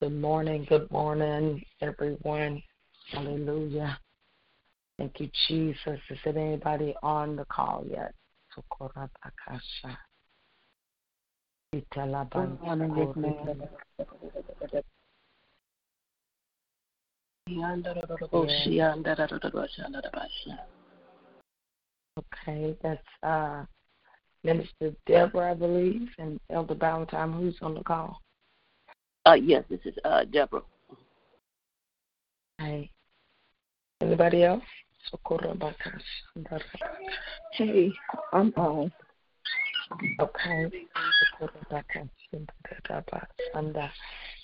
Good morning, good morning, everyone. Hallelujah. Thank you, Jesus. Is there anybody on the call yet? Good morning, good morning. Okay, that's uh Minister Deborah, I believe, and Elder Valentine. Who's on the call? Uh, yes, this is uh, Deborah. Hey. Anybody else? Hey, I'm on. Okay.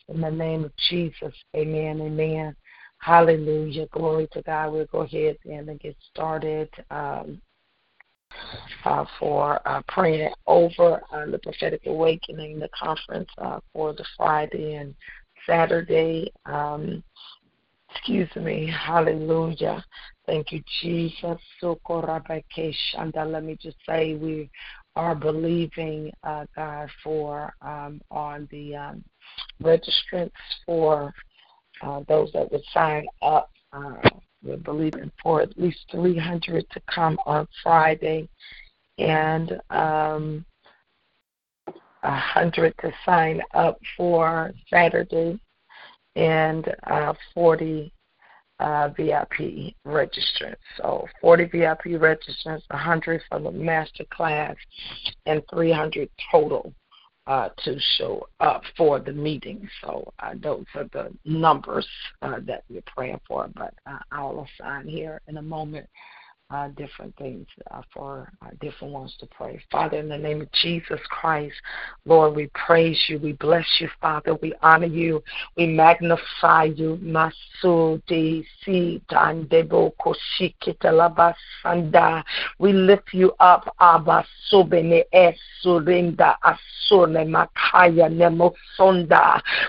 In the name of Jesus, amen, amen. Hallelujah. Glory to God. We'll go ahead and get started. Um, uh, for uh, praying over uh, the prophetic awakening, the conference uh, for the Friday and Saturday. Um, excuse me. Hallelujah. Thank you, Jesus. And let me just say we are believing, uh, God, for um, on the um, registrants for uh, those that would sign up. Uh, we're believing for at least 300 to come on Friday and um, 100 to sign up for Saturday and uh, 40 uh, VIP registrants. So 40 VIP registrants, 100 for the master class, and 300 total uh, to show up for the meeting. So uh, those are the numbers uh, that we're praying for. But uh, I'll assign here in a moment uh, different things uh, for uh, different ones to pray. Father, in the name of Jesus Christ, Lord, we praise you. We bless you, Father. We honor you. We magnify you. We lift you up.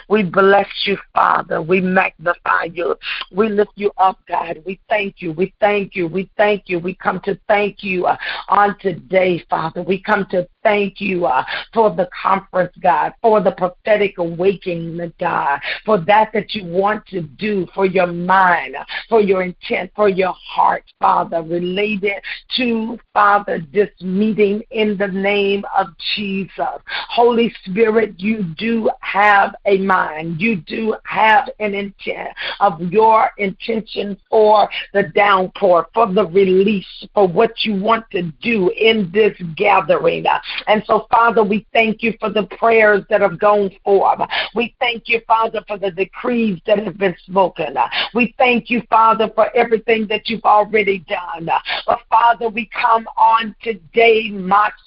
We bless you, Father. We magnify you. We lift you up, God. We thank you. We thank you. We thank you. We come to thank you uh, on today, Father. We come to thank you uh, for the conference, God, for the prophetic awakening, God, for that that you want to do for your mind, for your intent, for your heart, Father, related to, Father, this meeting in the name of Jesus. Holy Spirit, you do have a mind. You do have an intent of your intention for the downpour, for the release, for what you want to do in this gathering. And so, Father, we thank you for the prayers that have gone forth. We thank you, Father, for the decrees that have been spoken. We thank you, Father, for everything that you've already done. But, Father, we come on today, Messiah.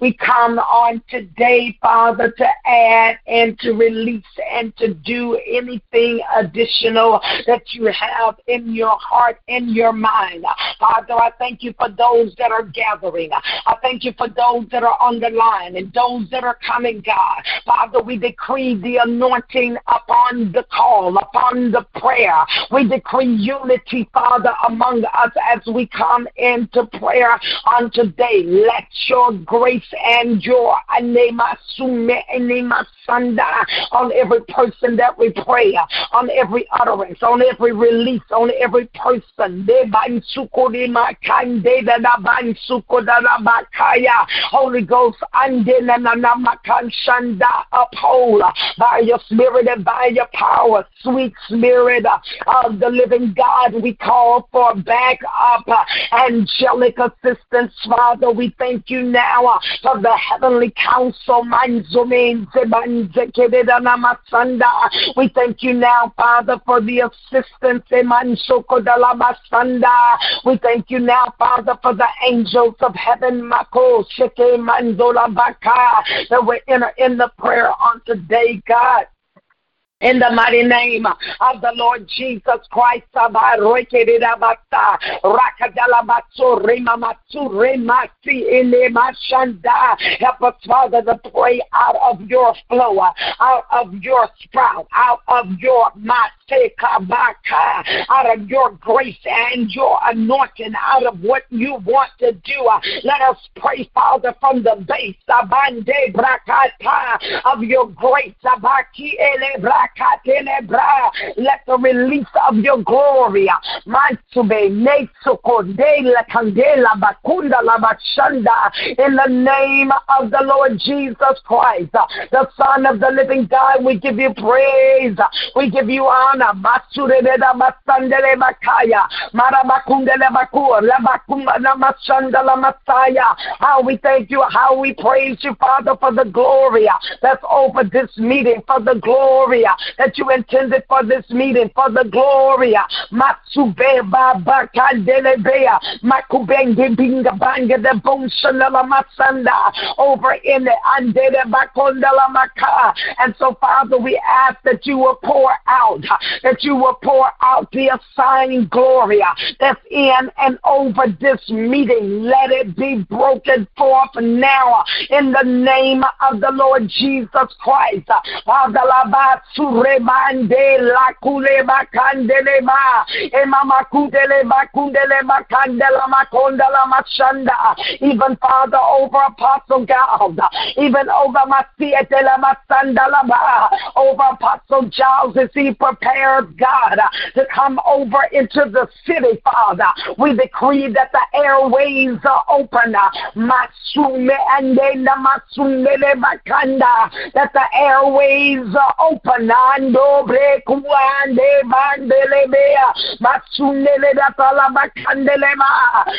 We come on today, Father, to add and to release and to do anything additional that you have in your heart, in your mind. Father, I thank you for those that are gathering. I thank you for those that are on the line and those that are coming, God. Father, we decree the anointing upon the call, upon the prayer. We decree unity, Father, among us as we come into prayer on today. Let your grace and your on every person that we pray, on every utterance, on every release, on every person. Holy Ghost, uphold by your spirit and by your power, sweet spirit of the living God. We call for back up angelic assistance, Father. We thank you now for the heavenly council. We thank you now, Father, for the assistance. We thank you now, Father, for the angels of heaven. Mako, Shike, Manzola, Baka, that we enter in the prayer on today, God. In the mighty name of the Lord Jesus Christ, help us, Father, to pray out of your flow, out of your sprout, out of your out of your grace and your anointing, out of what you want to do. Uh, let us pray, Father, from the base of your grace. Let the release of your glory uh, in the name of the Lord Jesus Christ, uh, the Son of the living God. We give you praise. We give you honor. Masandele Makaya, Bakur, Labakuma Namashandala Masaya. How we thank you, how we praise you, Father, for the glory that's over this meeting, for the glory that you intended for this meeting, for the glory. Matsube Makubenge Binga Banga over in the Andele Maka. And so, Father, we ask that you will pour out that you will pour out the assigned glory that's in and over this meeting. Let it be broken forth now in the name of the Lord Jesus Christ. Even Father over Apostle God, even over over Apostle Giles as he God, uh, to come over into the city, Father. We decree that the airways are open. Uh, that the airways are open.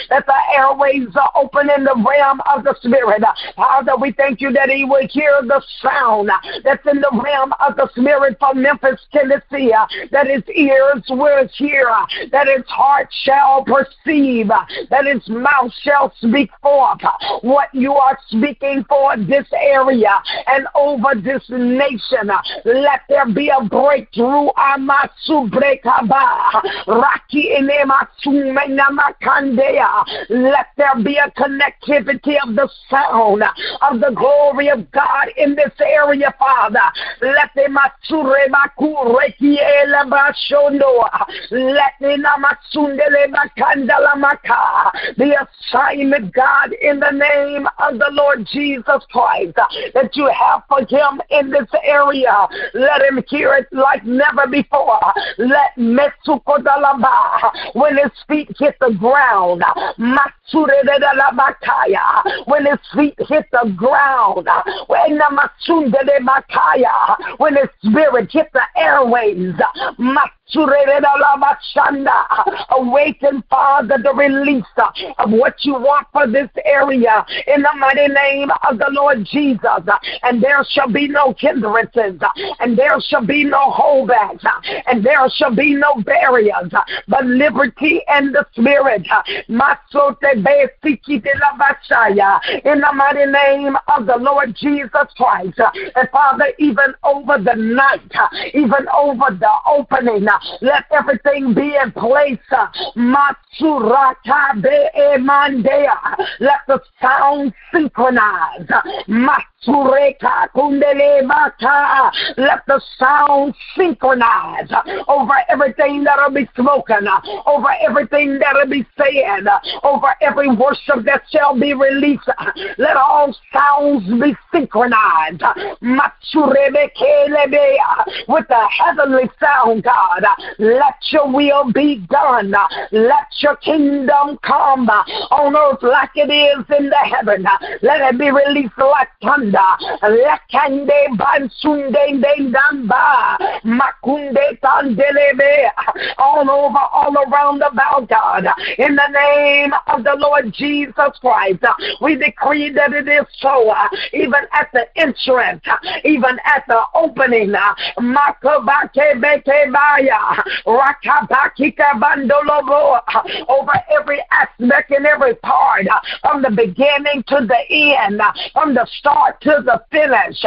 That the airways are open in the realm of the Spirit. Father, we thank you that He will hear the sound that's in the realm of the Spirit from Memphis, Tennessee that his ears will hear, that his heart shall perceive, that his mouth shall speak forth what you are speaking for this area and over this nation. Let there be a breakthrough. Amatsu brekaba. Raki Let there be a connectivity of the sound of the glory of God in this area, Father. Let the the assignment, God, in the name of the Lord Jesus Christ, that you have for him in this area. Let him hear it like never before. Let Metsukodalaba, when his feet hit the ground, when his feet hit the ground, when his spirit hit the airways, Ma Awaken, Father, the release of what you want for this area in the mighty name of the Lord Jesus. And there shall be no hindrances, and there shall be no holdbacks, and there shall be no barriers, but liberty and the Spirit. In the mighty name of the Lord Jesus Christ. And Father, even over the night, even over the opening Let everything be in place. Matsuraka be. Let the sound synchronize. Matsureka kundele mata. Let the sound synchronize over everything that'll be spoken, over everything that'll be said, over every worship that shall be released. Let all sounds be synchronized with the heavenly sound, God. Let your will be done. Let your kingdom come on earth like it is in the heaven. Let it be released like thunder. Lekande bansunde damba makunde tandelebe all over, all around about God. In the name of the Lord Jesus Christ, we decree that it is so. Even at the entrance, even at the opening, over every aspect and every part, from the beginning to the end, from the start to the finish.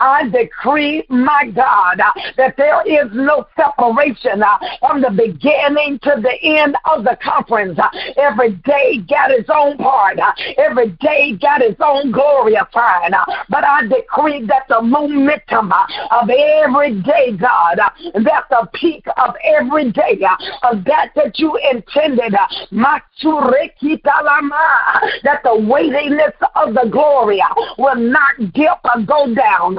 I decree, my God, that there is no separation uh, from the beginning to the end of the conference. Every day got its own part. Every day got its own glorifying. But I decree that the momentum of every day, God, that the peak of every day, of that that you intended, that the weightiness of the glory uh, will not dip or go down.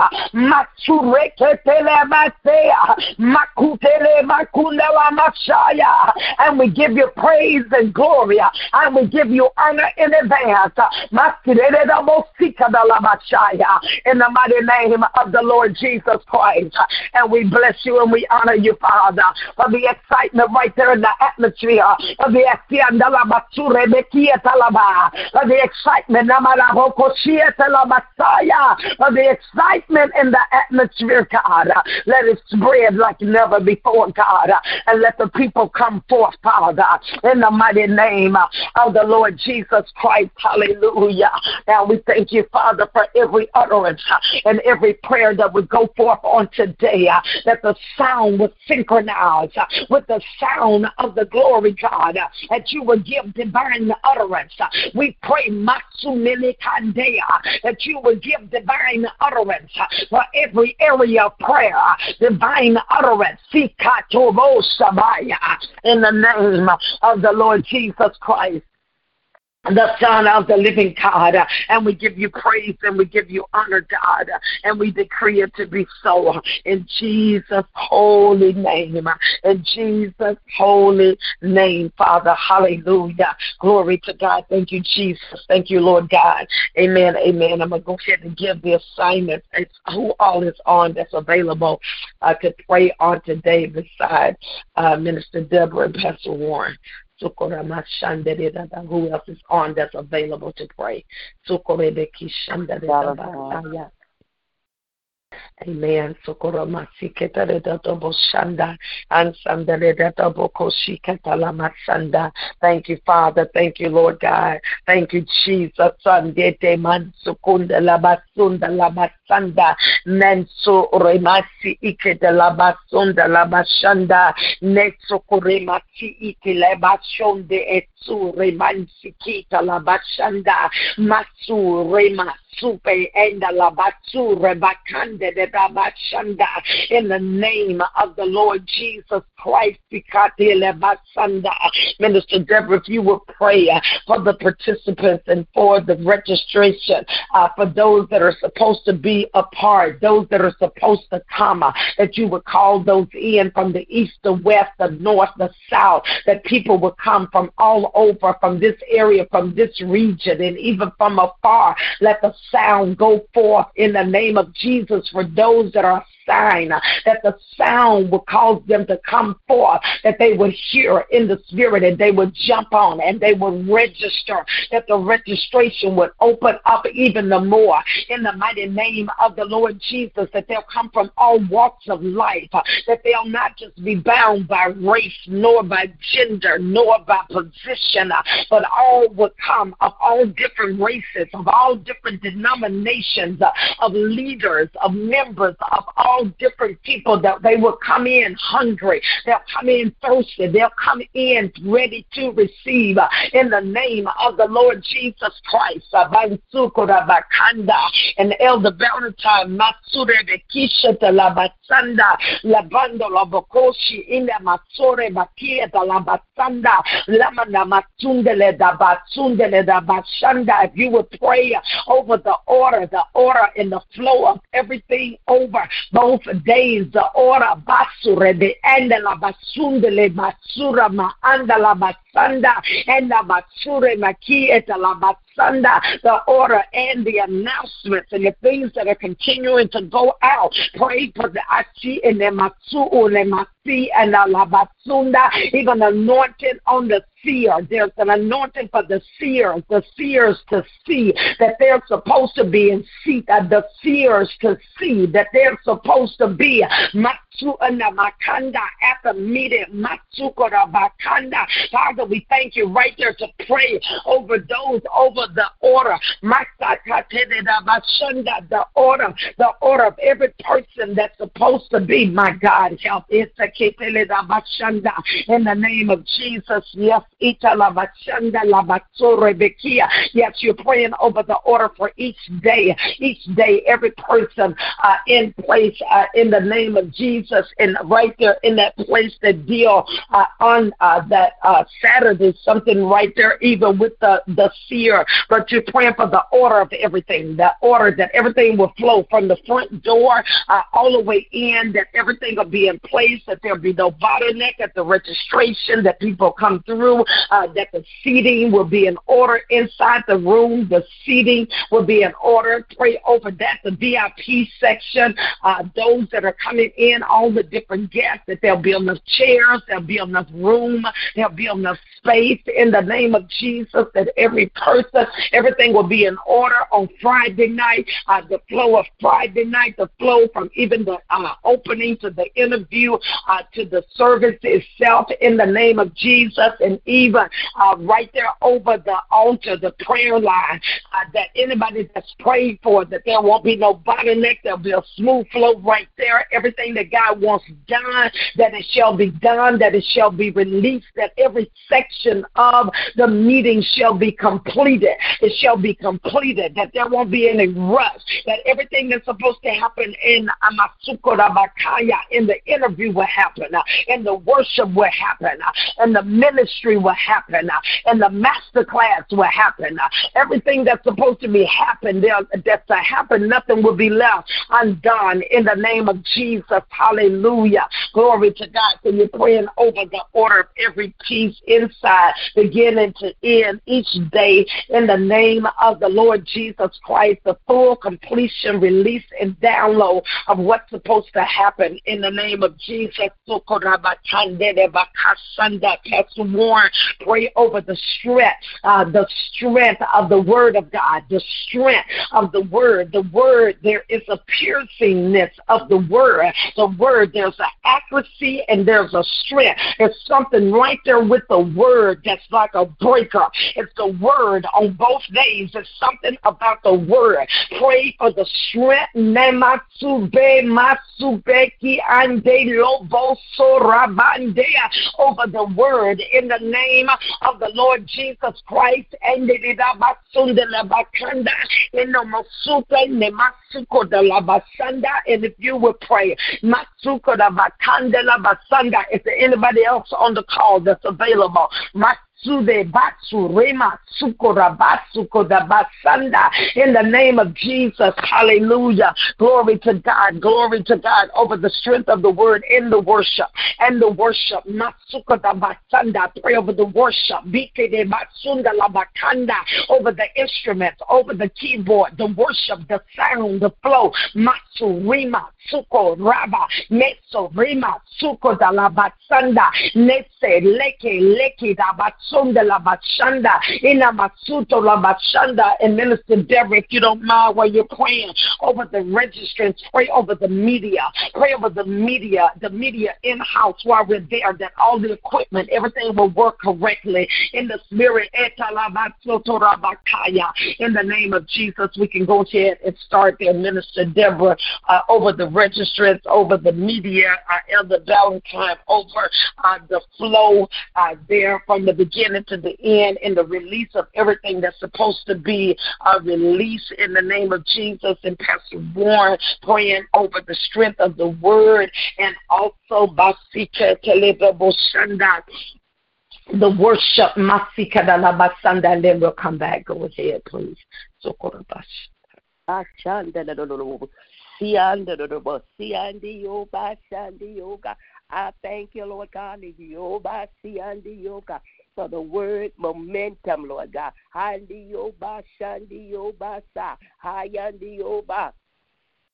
And we give you praise and glory, uh, and we give you honor in advance. In the mighty name of the Lord Jesus Christ. Uh, and we bless you and we honor you, Father, for the excitement right there in the atmosphere of the of the excitement the excitement in the atmosphere, God. Let it spread like never before, God. And let the people come forth, Father, in the mighty name of the Lord Jesus Christ. Hallelujah. Now we thank you, Father, for every utterance and every prayer that would go forth on today, that the sound would synchronize with the sound of the glory, God, that you would give divine utterance. We pray, Kandea, that you would give divine utterance for every area of prayer, divine utterance. In the name of the Lord Jesus Christ the Son of the living God. And we give you praise and we give you honor, God. And we decree it to be so in Jesus' holy name. In Jesus' holy name, Father. Hallelujah. Glory to God. Thank you, Jesus. Thank you, Lord God. Amen. Amen. I'm going to go ahead and give the assignment. It's who all is on that's available uh, to pray on today beside uh, Minister Deborah and Pastor Warren. Who else is on that's available to pray? Amen. Socorro masiketa de dobo shanda and sandale de dobo koshiketa la masanda. Thank you, Father. Thank you, Lord God. Thank you, Jesus. Sandete man sukunda la basunda la basanda. Nenso remasi ike la basunda la basanda. Netso koremasi ike le basonde etsu remansi kita la basanda. Masu remas in the name of the Lord Jesus Christ. Minister Deborah, if you would pray for the participants and for the registration, uh, for those that are supposed to be a part, those that are supposed to come, uh, that you would call those in from the east, the west, the north, the south, that people would come from all over, from this area, from this region, and even from afar. Let the sound go forth in the name of Jesus for those that are sign that the sound would cause them to come forth, that they would hear in the spirit and they would jump on and they would register, that the registration would open up even the more in the mighty name of the Lord Jesus, that they'll come from all walks of life, that they'll not just be bound by race, nor by gender, nor by position, but all would come of all different races, of all different denominations, of leaders, of members, of all all different people that they will come in hungry. They'll come in thirsty. They'll come in ready to receive uh, in the name of the Lord Jesus Christ. Uh, and Elder Valentine the Bashanda. If you would pray over the order, the order in the flow of everything over both days, the order Basure the end de Andela Basundele Basura Ma Andala Basanda and the Basure Maki Etala Basanda, the order and the announcements and the things that are continuing to go out. Pray for the Achi and the Matsu Masi and the Labasunda, even anointed on the seer. There's an anointing for the seers, the seers to see that they're supposed to be in seat, the seers to see that they're supposed to be Matsu and the Makanda at the meeting. Matsukora Bakanda. Father, we thank you right there to pray over those over the order. The order, the order of every person that's supposed to be, my God, help. In the name of Jesus, yes, Yes, you're praying over the order for each day, each day, every person uh, in place uh, in the name of Jesus, and right there in that place that deal uh, on uh, that uh, Saturday, something right there, even with the the seer. But you're praying for the order of everything, the order that everything will flow from the front door uh, all the way in, that everything will be in place, that there'll be no bottleneck at the registration, that people come through uh, that the seating will be in order inside the room. The seating will be in order. Pray over that. The VIP section, uh, those that are coming in, all the different guests, that there'll be enough chairs, there'll be enough room, there'll be enough space in the name of Jesus, that every person, everything will be in order on Friday night. Uh, the flow of Friday night, the flow from even the uh, opening to the interview uh, to the service itself in the name of Jesus and even uh, right there over the altar, the prayer line, uh, that anybody that's prayed for, that there won't be no bottleneck, there'll be a smooth flow right there. Everything that God wants done, that it shall be done, that it shall be released, that every section of the meeting shall be completed. It shall be completed, that there won't be any rush, that everything that's supposed to happen in Amasukura Bakaya, in the interview will happen, uh, in the worship will happen, uh, in the ministry will happen, uh, and the master class will happen. Uh, everything that's supposed to be happen, there, that's to happen, nothing will be left undone in the name of Jesus. Hallelujah. Glory to God. So you're praying over the order of every piece inside, beginning to end each day in the name of the Lord Jesus Christ, the full completion, release, and download of what's supposed to happen in the name of Jesus. Pastor Warren, pray over the strength, uh, the strength of the Word of God, the strength of the Word. The Word, there is a piercingness of the Word. The Word, there's an accuracy and there's a strength. There's something right there with the Word that's like a breaker. It's the Word on both days. It's something about the Word. Pray for the strength. Nematsube masubeki ande lobo sorabandea over the Word in the name of the Lord Jesus Christ. And if you would pray, is there anybody else on the call that's available? Sude In the name of Jesus. Hallelujah. Glory to God. Glory to God over the strength of the word in the worship and the worship. Matsuko da Basanda. Pray over the worship. Bike de Batsunda la Bakanda over the instruments, over the keyboard, the worship, the sound, the flow. Matsu Rema Suko Raba Meso Rema Suko da la Basanda Nese Leke Leke da Batsu Sonda Masuto La Bachanda, and Minister if you don't mind, while you're praying over the registrants, pray over the media, pray over the media, the media in house while we're there, that all the equipment, everything will work correctly. In the spirit. In the name of Jesus, we can go ahead and start there, Minister Deborah, uh, over the registrants, over the media, uh, Elder Valentine, over uh, the flow uh, there from the beginning to the end, in the release of everything that's supposed to be a release in the name of Jesus. And Pastor Warren praying over the strength of the word and also Basika Teleboshanda the worship Masika Basanda, and then we'll come back. Go ahead, please. Sokorabash. I thank you, Lord God, for the word momentum, Lord God. High dioba shandioba sa. High dioba.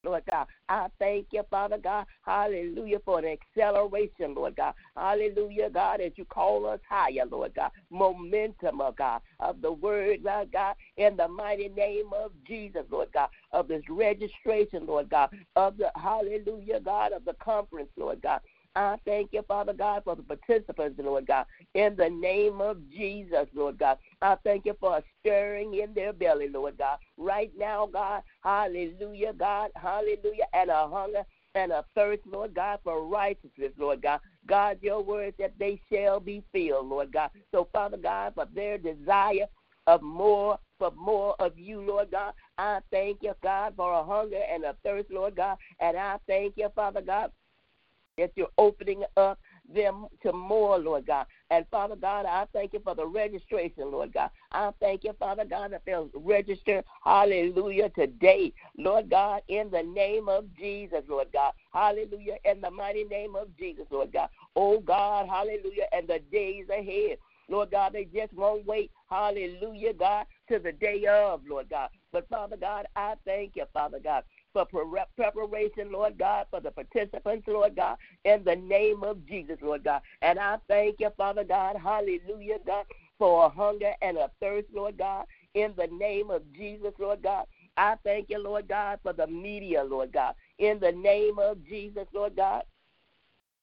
Lord God. I thank you, Father God. Hallelujah, for an acceleration, Lord God. Hallelujah, God, as you call us higher, Lord God. Momentum, of God, of the word, Lord God, in the mighty name of Jesus, Lord God, of this registration, Lord God, of the hallelujah, God, of the conference, Lord God. I thank you, Father God, for the participants, Lord God. In the name of Jesus, Lord God. I thank you for a stirring in their belly, Lord God. Right now, God. Hallelujah, God. Hallelujah. And a hunger and a thirst, Lord God, for righteousness, Lord God. God, your word that they shall be filled, Lord God. So, Father God, for their desire of more, for more of you, Lord God. I thank you, God, for a hunger and a thirst, Lord God. And I thank you, Father God, that you're opening up them to more, Lord God. And Father God, I thank you for the registration, Lord God. I thank you, Father God, that they'll register, hallelujah, today, Lord God, in the name of Jesus, Lord God. Hallelujah, in the mighty name of Jesus, Lord God. Oh God, hallelujah, and the days ahead. Lord God, they just won't wait, hallelujah, God, to the day of, Lord God. But Father God, I thank you, Father God, for preparation, Lord God, for the participants, Lord God, in the name of Jesus, Lord God. And I thank you, Father God, hallelujah, God, for a hunger and a thirst, Lord God, in the name of Jesus, Lord God. I thank you, Lord God, for the media, Lord God, in the name of Jesus, Lord God.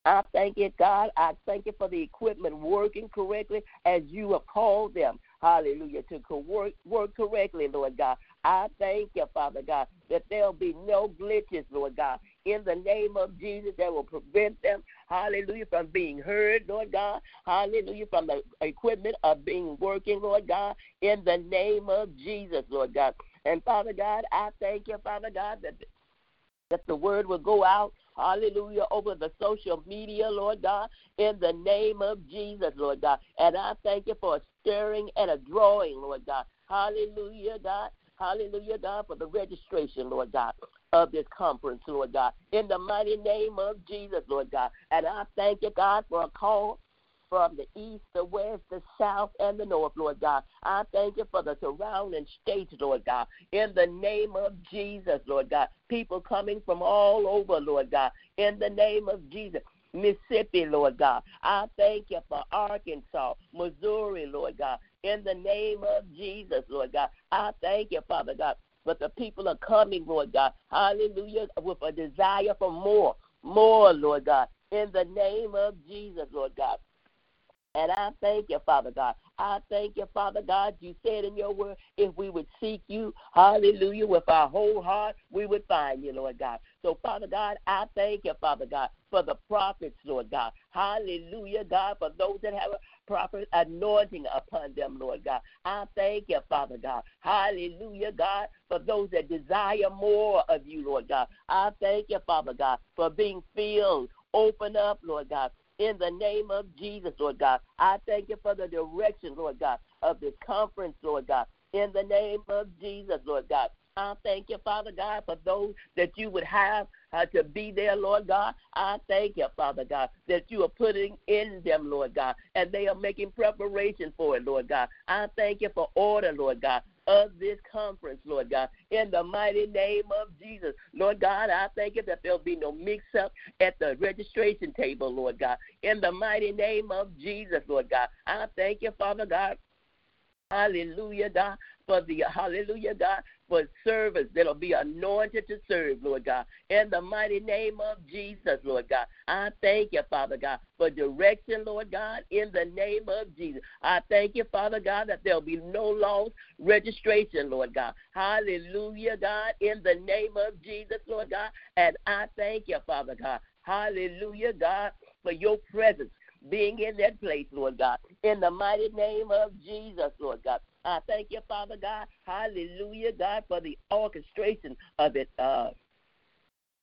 I thank you, God. I thank you for the equipment working correctly as you have called them. Hallelujah. To work, work correctly, Lord God. I thank you, Father God, that there'll be no glitches, Lord God. In the name of Jesus, that will prevent them, hallelujah, from being heard, Lord God. Hallelujah, from the equipment of being working, Lord God. In the name of Jesus, Lord God. And Father God, I thank you, Father God, that that the word will go out, hallelujah, over the social media, Lord God, in the name of Jesus, Lord God. And I thank you for stirring and a drawing, Lord God. Hallelujah, God. Hallelujah, God, for the registration, Lord God, of this conference, Lord God. In the mighty name of Jesus, Lord God. And I thank you, God, for a call from the east, the west, the south, and the north, Lord God. I thank you for the surrounding states, Lord God. In the name of Jesus, Lord God. People coming from all over, Lord God. In the name of Jesus. Mississippi, Lord God. I thank you for Arkansas, Missouri, Lord God. In the name of Jesus, Lord God. I thank you, Father God. But the people are coming, Lord God. Hallelujah. With a desire for more, more, Lord God. In the name of Jesus, Lord God. And I thank you, Father God. I thank you, Father God. You said in your word, if we would seek you, hallelujah, with our whole heart, we would find you, Lord God. So, Father God, I thank you, Father God, for the prophets, Lord God. Hallelujah, God, for those that have proper anointing upon them, Lord God. I thank you, Father God. Hallelujah, God, for those that desire more of you, Lord God. I thank you, Father God, for being filled. Open up, Lord God in the name of Jesus, Lord God. I thank you for the direction, Lord God, of this conference, Lord God. In the name of Jesus, Lord God. I thank you, Father God, for those that you would have uh, to be there, Lord God. I thank you, Father God, that you are putting in them, Lord God, and they are making preparation for it, Lord God. I thank you for order, Lord God. of this conference, Lord God, in the mighty name of Jesus. Lord God, I thank you that there'll be no mix up at the registration table, Lord God, in the mighty name of Jesus, Lord God. I thank you, Father God. Hallelujah, God, for the hallelujah, God, for service that'll be anointed to serve, Lord God. In the mighty name of Jesus, Lord God. I thank you, Father God, for direction, Lord God, in the name of Jesus. I thank you, Father God, that there'll be no loss registration, Lord God. Hallelujah, God, in the name of Jesus, Lord God. And I thank you, Father God. Hallelujah, God, for your presence being in that place, Lord God. In the mighty name of Jesus, Lord God. I thank you, Father God. Hallelujah, God, for the orchestration of it, uh,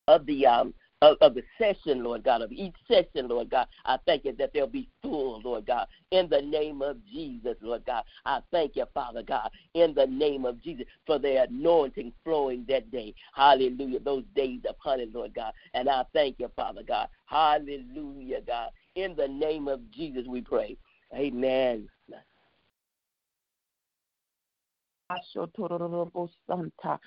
of the um, of, of, the session, Lord God, of each session, Lord God. I thank you that they'll be full, Lord God, in the name of Jesus, Lord God. I thank you, Father God, in the name of Jesus, for the anointing flowing that day. Hallelujah. Those days of honey, Lord God. And I thank you, Father God. Hallelujah, God. In the name of Jesus, we pray. Amen. Santa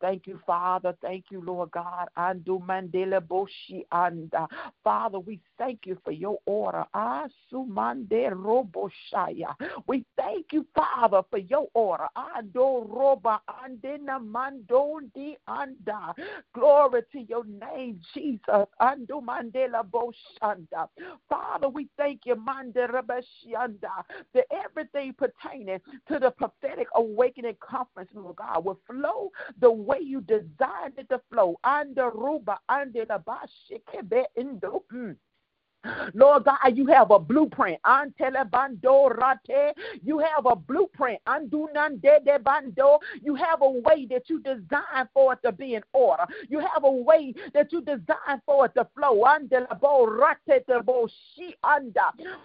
Thank you, Father. Thank you, Lord God. Ando Mandela Boshi Anda. Father, we thank you for your order. Asumande Robo Shaya. We thank you, Father, for your order. Ando Roba Andena Mandondi Anda. Glory to your name, Jesus. Ando Mandela Boshanda. Father, Father, we thank you, that everything pertaining to the prophetic awakening conference, Lord God, will flow the way you designed it to flow. Under Ruba, under the Bashikebe. Lord God, you have a blueprint. You have a blueprint. You have a way that you designed for it to be in order. You have a way that you designed for it to flow. Under.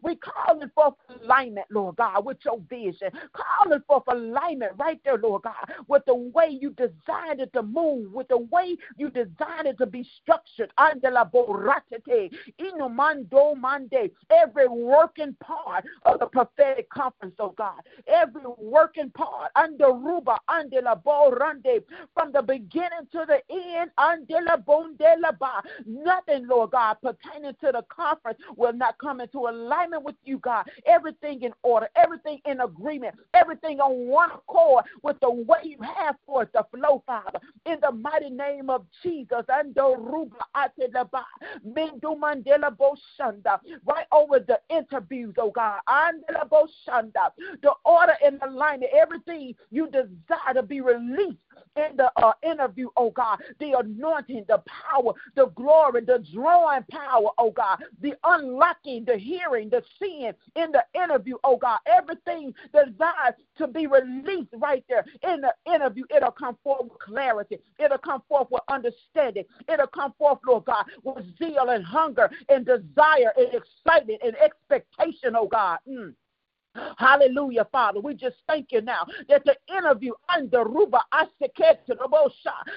We calling for alignment, Lord God, with your vision. Calling for alignment right there, Lord God, with the way you designed it to move, with the way you designed it to be structured. Mando Monday, every working part of the prophetic conference, oh God, every working part under Ruba, under la Borande, from the beginning to the end, under la Bonde la Ba. Nothing, Lord God, pertaining to the conference will not come into alignment with you, God. Everything in order, everything in agreement, everything on one accord with the way you have for it to flow, Father. In the mighty name of Jesus, under Ruba, Atelaba, Mendu Mandela Boshanda, right over the interviews, oh God. The Boshanda. The order and line, everything you desire to be released in the uh, interview, oh God. The anointing, the power, the glory, the drawing power, oh God. The unlocking, the hearing, the seeing in the interview, oh God. Everything desired to be released right there in the interview. It'll come forth with clarity. It'll come forth with understanding. It'll come forth, Lord God, with zeal and hunger and desire and excitement and expectation, oh God. Mm. Hallelujah, Father. We just thank you now that the interview under Ruba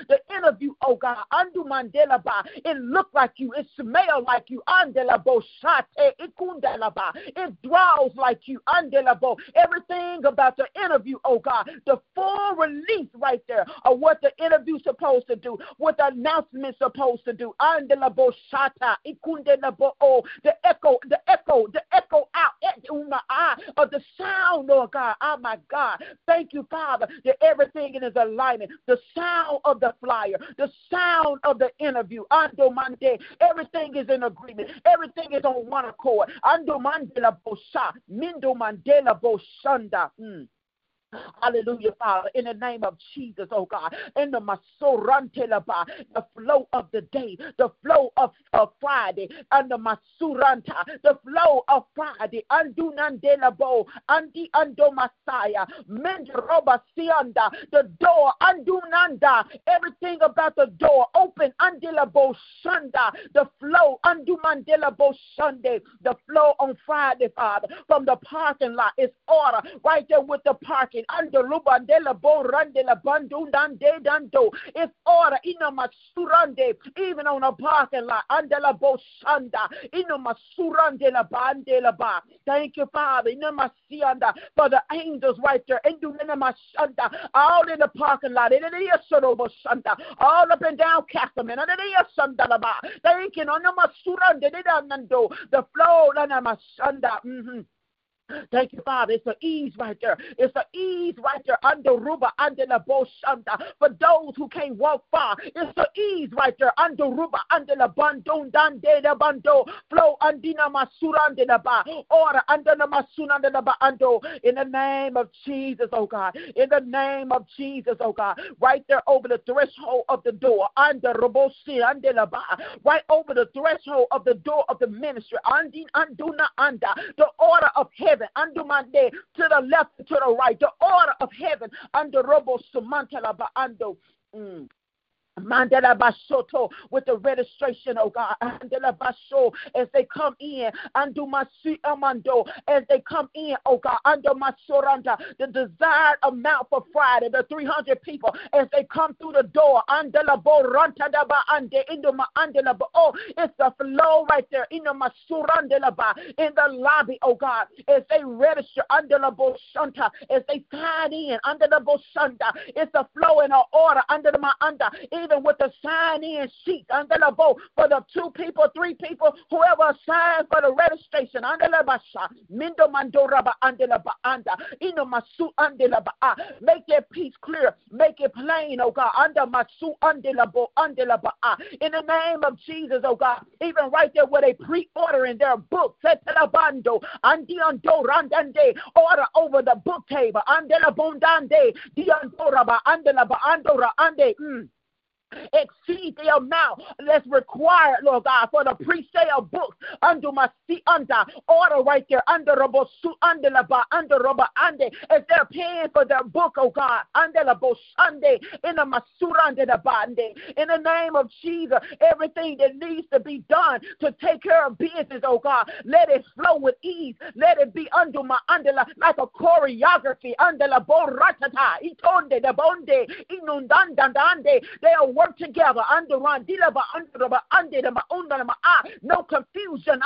the interview, oh God, under Mandela Ba, it looked like you, it smelled like you, Andela Boshate, it draws like you, Andela Bo. Everything about the interview, oh God, the full release right there of what the interview's supposed to do, what the announcement's supposed to do, Andela Boshata, Ikundela Bo, oh, the echo, the echo, the echo out, eh, ah, of the sound, Lord God. Oh my God. Thank you, Father, that everything is alignment. The sound of the flyer, the sound of the interview. Ando mande. Everything is in agreement. Everything is on one accord. Ando mandela bosha. Mindo mandela boshanda. Mm. Hallelujah, Father. In the name of Jesus, oh God. In the Masorantelaba, the flow of the day, the flow of, of Friday, and the Masuranta, the flow of Friday, Andunandelabo, Andi Ando Messiah, Mendroba Sianda, the door, Andunanda, everything about the door, open, Andelabo Shanda, the flow, Andumandelabo Sunday, the flow on Friday, Father, from the parking lot is order right there with the parking working under Rubandela Bo Randela Bandundande Dando. It's order ina masurande, even on a parking lot. Andela Bo Shanda. Ina masurande la bandela ba. Thank you, Father. Ina masianda for the angels right there. Indumina mashanda. All in the parking lot. Ina yesoro shanda. All up and down Castleman. Ina yesanda la ba. Thank you. Ina masurande. The flow. Ina mashanda. Mm-hmm. Thank you, Father. It's an ease right there. It's an ease right there under Ruba, under the Boshanda. For those who can't walk far, it's an ease right there under Ruba, under the Bandon, Dande, the Bando, flow Andina Masurande, the Ba, order under the under the Bando, in the name of Jesus, oh God. In the name of Jesus, oh God. Right there over the threshold of the door, under Robosi, under the Ba, right over the threshold of the door of the ministry, Andin, Anduna, Anda, the order of heaven heaven, under my day, to the left to the right, the order of heaven, under Robo Sumantala Ando. Mm. Mandela Basoto with the registration, oh God. Mandela Baso as they come in, Andu Masi Amando. As they come in, oh God, under Masoranda, the desired amount for Friday, the 300 people as they come through the door, Andela Boranta Daba Ande, Induma Andela Oh, it's the flow right there, in the Masurandela Ba, in the lobby, oh God, as they register under the Boshanta, as they sign in under the Boshanta, it's a flow in an order under the under even with the sign in sheet under the boat for the two people, three people, whoever signed for the registration. Under the basha, mindo mandoraba under the baanda, ino masu under the ba. Make their peace clear, make it plain, oh God, under masu under the bo under the ba. In the name of Jesus, oh God, even right there where they pre-ordering their bando, andi ando randande, order over the book table, under the bondande, diandoraba under the ba andora ande. Mm exceed the amount that's required, Lord God, for the pre-sale books under my seat under order right there under Robosu under the under Roba Ande as they're paying for their book, oh God, under the Boshande in the Masura under the Bande. In the name of Jesus, everything that needs to be done to take care of business, oh God, let it flow with ease. Let it be under my under like a choreography under the Boratata, Itonde the Bonde, Inundandande. They are work together. Under one the the no confusion.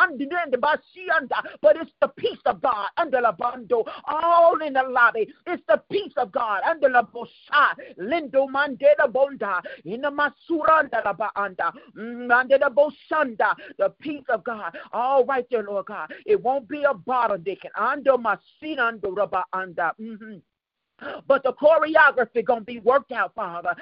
But it's the peace of God. Under la bando. All in the lobby. It's the peace of God. Under la bosha. Lindo mandela bonda. In the masuranda la baanda. Under the boshanda. The peace of God. All right there, Lord God. It won't be a bottleneck. Under my sin under raba under. Mm-hmm. But the choreography gonna be worked out, Father.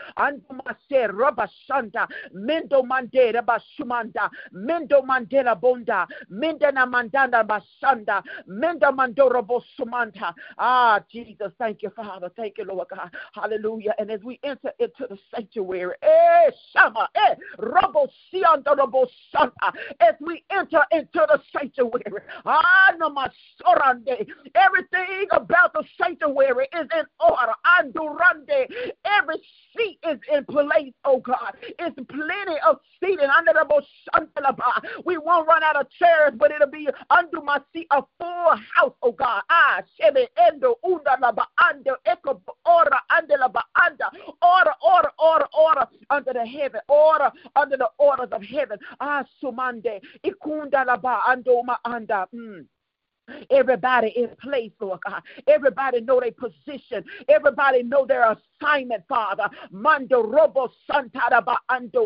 Rabashanda, Mendo Mandela Bashumanda, Mendo Mandela Bonda, Mendana Mandana Bashanda, Menda Mandora Bosumanta. Ah, Jesus, thank you, Father. Thank you, Lord God. Hallelujah. And as we enter into the sanctuary, eh, Shama, eh, Robo Sianda Robo Shanta, as we enter into the sanctuary, ah, Namasorande, everything about the sanctuary is in order. Andurande. Every seat is in place, oh God. It's plenty of seating. We won't run out of chairs, but it'll be under my seat a full house, oh God. Ah, Shebe Endo Undalaba Ando Echo Order Andalaba Anda. Order, order, order, order under the heaven. Order under the orders of heaven. Ah, Sumande. Ikundalaba Andoma Anda. Mm. Everybody in place, Lord God. Everybody know their position. Everybody know their assignment, Father. Mando robo santara ba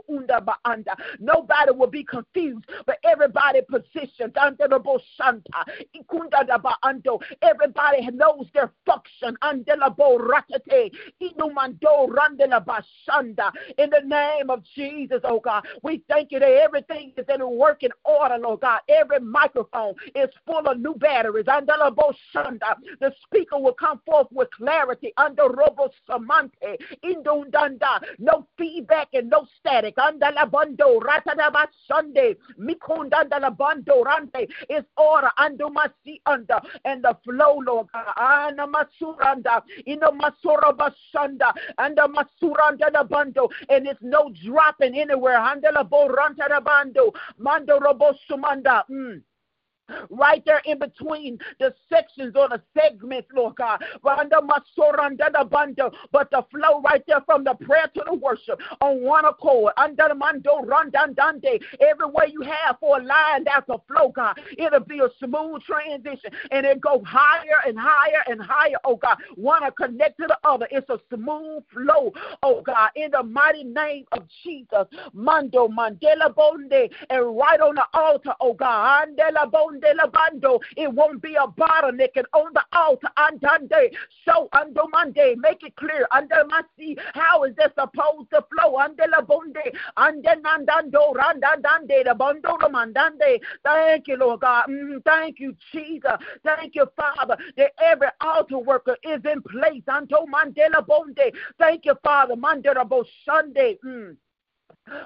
unda ba anda. Nobody will be confused, but everybody positioned. Ando robo santa. Ikunda da ba ando. Everybody knows their function. Andela bo ratate. Inumando randela ba shanda. In the name of Jesus, oh God, we thank you that everything is in working order, Lord God. Every microphone is full of new batteries. The speaker will come forth with clarity. Under robo samanta ante indundanda. No feedback and no static. Under andala bando ratadaba sunday mikundanda la bando rante is order. Under masi under. And the flow lord ana masuranda ino masura basanda and the masuranda la bando and it's no dropping anywhere. Andala boranta la bando mando robosumanda mm. Right there in between the sections or the segments, Lord God. But the flow right there from the prayer to the worship on one accord. Every way you have for a line, that's a flow, God. It'll be a smooth transition and it go higher and higher and higher, oh God. One to connect to the other. It's a smooth flow, oh God. In the mighty name of Jesus. Mando Mandela Bonde. And right on the altar, oh God. Andela Bonde it won't be a bottleneck and on the altar. Andande. So under Monday, make it clear. Under my see how is this supposed to flow? Under la bonde. Under nandando randandande. The bondo mandande. Thank you, Lord God. Mm, thank you, Jesus. Thank you, Father, that every altar worker is in place. Anto mandela bonde. Thank you, Father. Mandela bo Sunday. Mm.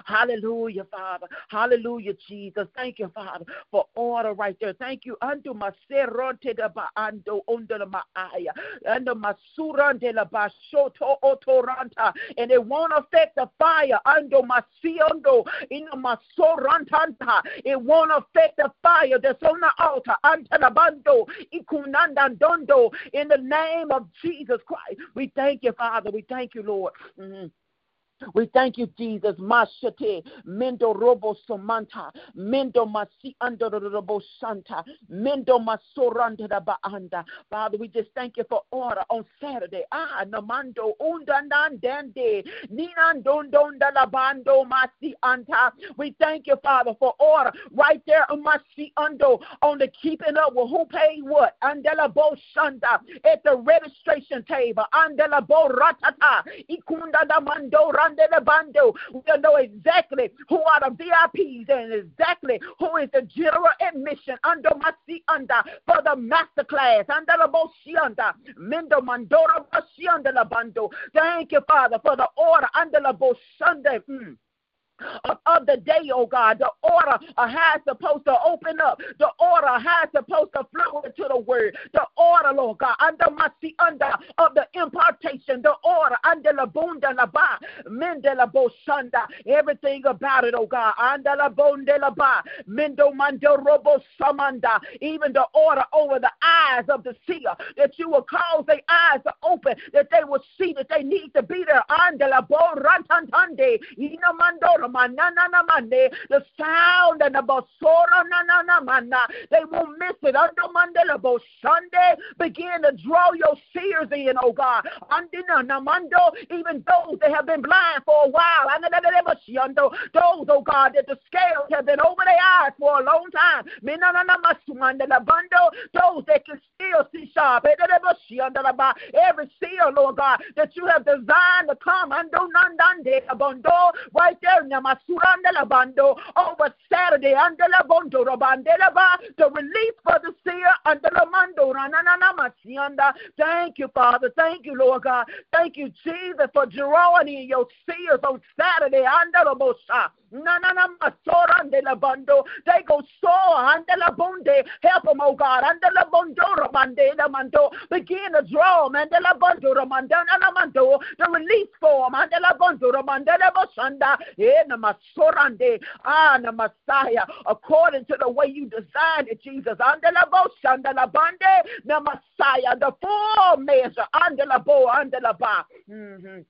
Hallelujah, Father. Hallelujah, Jesus. Thank you, Father, for order right there. Thank you. Unto my seronte de ba under maaya. Under my surante la bashoto otoranta. And it won't affect the fire. Under my siondo. In my sorantanta. It won't affect the fire that's on the altar. Ante la bando. Ikunanda dondo. In the name of Jesus Christ. We thank you, Father. We thank you, Lord. Mm-hmm. We thank you, Jesus. Mashate, Mendo Robo Somanta, Mendo Masi under Robo Santa, Mendo Masoranda Baanda. Father, we just thank you for order on Saturday. Ah, Namando Undandan Dande, Ninan Don Don Dalabando Masi Anta. We thank you, Father, for order right there on Masi Undo on the keeping up with who paid what. Andela Bo Shanda at the registration table. Andela Bo Ratata, Ikunda Mando bando. We know exactly who are the VIPs and exactly who is the general admission under my seat under for the master class. Under the Boshianda. Mendo Mandora Boshianda bando. Thank you, Father, for the order under the Boshande. Mm of, of the day, oh God. The order has supposed to open up. The order has supposed to flow into the word. The order, Lord God, under my see under of the impartation. The order under la bunda la ba, mende la boshanda. Everything about it, oh God. Under la bonde la ba, mendo mando robo samanda. Even the order over the eyes of the seer, that you will cause their eyes to open, that they will see that they need to be there. Under la bo rantantande, ina mandora the sound and the basora na mana. They won't miss it. Under mandela Sunday, begin to draw your seers in, oh God. Andina namando, even those that have been blind for a while. Those, oh God, that the scales have been over their eyes for a long time. Those that can still see sharp. Every seer, Lord God, that you have designed to come right there masuranda over Saturday under la bondo robandela ba the release for the seer under la mando ranana masianda. Thank you, Father. Thank you, Lord God. Thank you, Jesus, for drawing in your seers on Saturday under the bosa. Na na na masorande la bando. They go soar under la bonde. Help them, oh God. Under la bondo robande la. Begin to draw man de la bondo romanda na mando. The release form under la bondo romanda bosanda. Eh, Na Messiah. According to the way you designed it, Jesus. Under the bande na Messiah. The full measure under la bo under. Mm-hmm.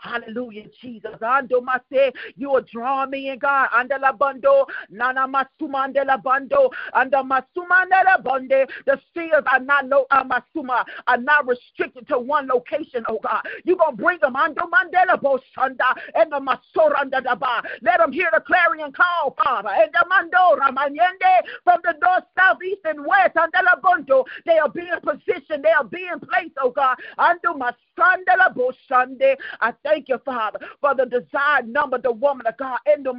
Hallelujah, Jesus. Ando mase, you are drawing me in God. Anda la bando, nana la bando, anda masuma anda la bande. The seers are not no uh, masuma are not restricted to one location. Oh God, you gonna bring them ando mandela bosanda and the masora anda da ba. Let them hear the clarion call, Father. And the mando ramanyende from the north, south, east, and west. Anda la bando, they are being positioned. They are being placed. Oh God, ando masanda la bosande. I thank you, Father, for the desired number, the woman of God, in the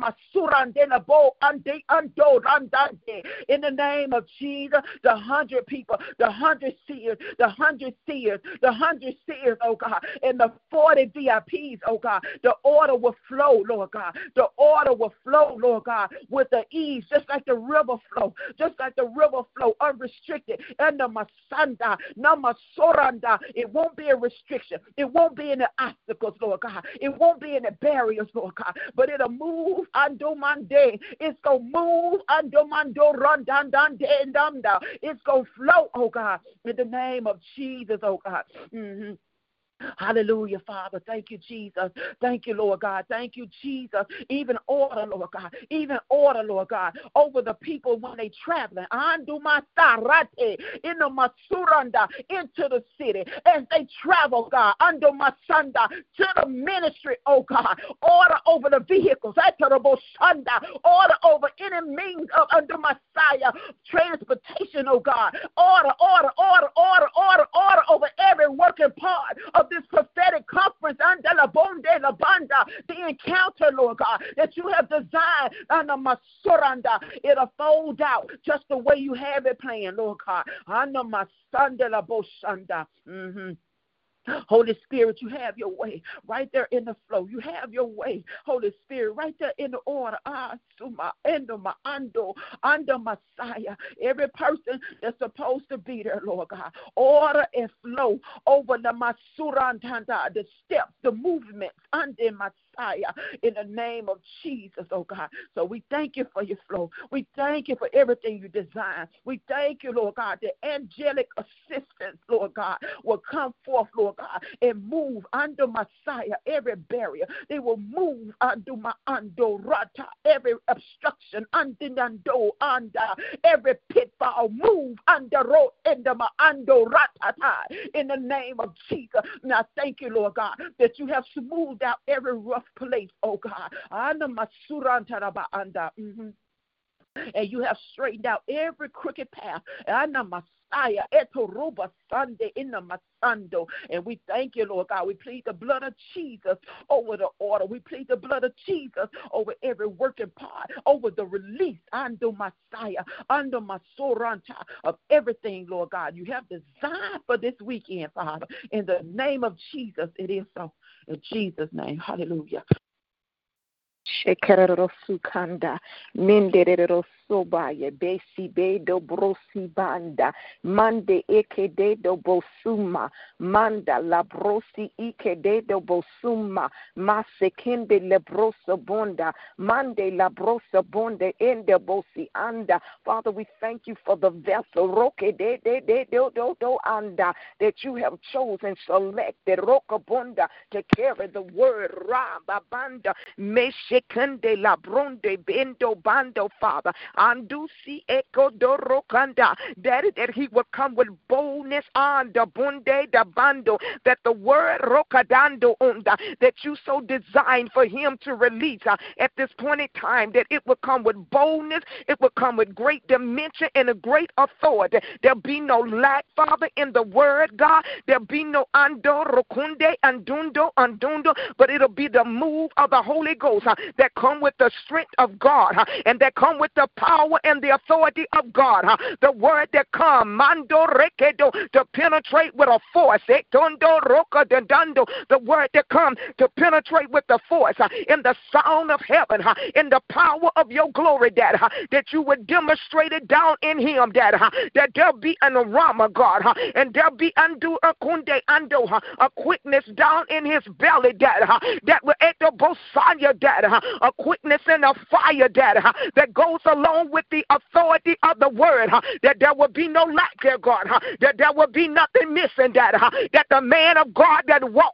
in the name of Jesus, the hundred people, the hundred seers, the hundred seers, the hundred seers, oh God, and the 40 VIPs, oh God, the order will flow, Lord God. The order will flow, Lord God, with the ease, just like the river flow, just like the river flow, unrestricted. And the Masanda. It won't be a restriction. It won't be any obstacles, Lord God. It won't be any barriers, Lord God. But it'll move ando mande. It's gonna move ando mando run down down down down. It's gonna flow, oh God, in the name of Jesus, oh God. Mm-hmm. Hallelujah, Father. Thank you, Jesus. Thank you, Lord God. Thank you, Jesus. Even order, Lord God. Even order, Lord God, over the people when they traveling. Andu masarate in the masuranda into the city as they travel, God. Under masanda to the ministry, oh God. Order over the vehicles. Order over any means of under Messiah transportation, oh God. Order, order, order, order, order, order over every working part of this prophetic conference under la bonde la banda, the encounter, Lord God, that you have designed under masuranda. It'll fold out just the way you have it planned, Lord God. Under masanda la boshanda. Mm-hmm. Holy Spirit, you have your way right there in the flow. You have your way, Holy Spirit, right there in the order. Ah, suma, endo, ma, ando, under Messiah. Every person that's supposed to be there, Lord God. Order and flow over the masurantanda, the steps, the movements under Messiah. Messiah in the name of Jesus, oh God. So we thank you for your flow. We thank you for everything you design. We thank you, Lord God, the angelic assistance, Lord God, will come forth, Lord God, and move under Messiah every barrier. They will move under my ando rata, every obstruction under ando under every pitfall, move under road into my rata in the name of Jesus. Now thank you, Lord God, that you have smoothed out every rough rough place, oh God. I know my. Mm-hmm. And you have straightened out every crooked path. Messiah, Sunday in the Masando. And we thank you, Lord God. We plead the blood of Jesus over the order. We plead the blood of Jesus over every working part, over the release under Messiah, under Masoranta of everything, Lord God. You have designed for this weekend, Father. In the name of Jesus, it is so. In Jesus' name, hallelujah. Mande bosuma, manda bosuma, masekende bonda, mande bonde ende bosi anda. Father, we thank you for the vessel, roke de de de do do do anda, that you have chosen, selected, roka bonda, to carry the word, ra babanda, meshekende la bronde bendo bando, Father. Andusi eko dorokanda. Daddy, that he would come with boldness on the bunde da bando. That the word rokadando onda that you so designed for him to release uh, at this point in time, that it would come with boldness, it would come with great dimension and a great authority. There'll be no lack, Father, in the word, God. There'll be no ando rokunde andundo andundo, but it'll be the move of the Holy Ghost uh, that come with the strength of God and that come with the power and the authority of God. The word that come, mando rekedo, to penetrate with a force. Eh, Etondo roka dando, the word that come to penetrate with the force in the sound of heaven, in the power of your glory, Dad, that you would demonstrate it down in him, Dad, that there'll be an aroma, God, and there'll be undo akunde ando, huh? a quickness down in his belly, Dad, that will at the bosanya, Dad? A quickness and a fire, Dad, huh? that goes along with the authority of the word, that there will be no lack, dear God, that there will be nothing missing, that, that the man of God that walk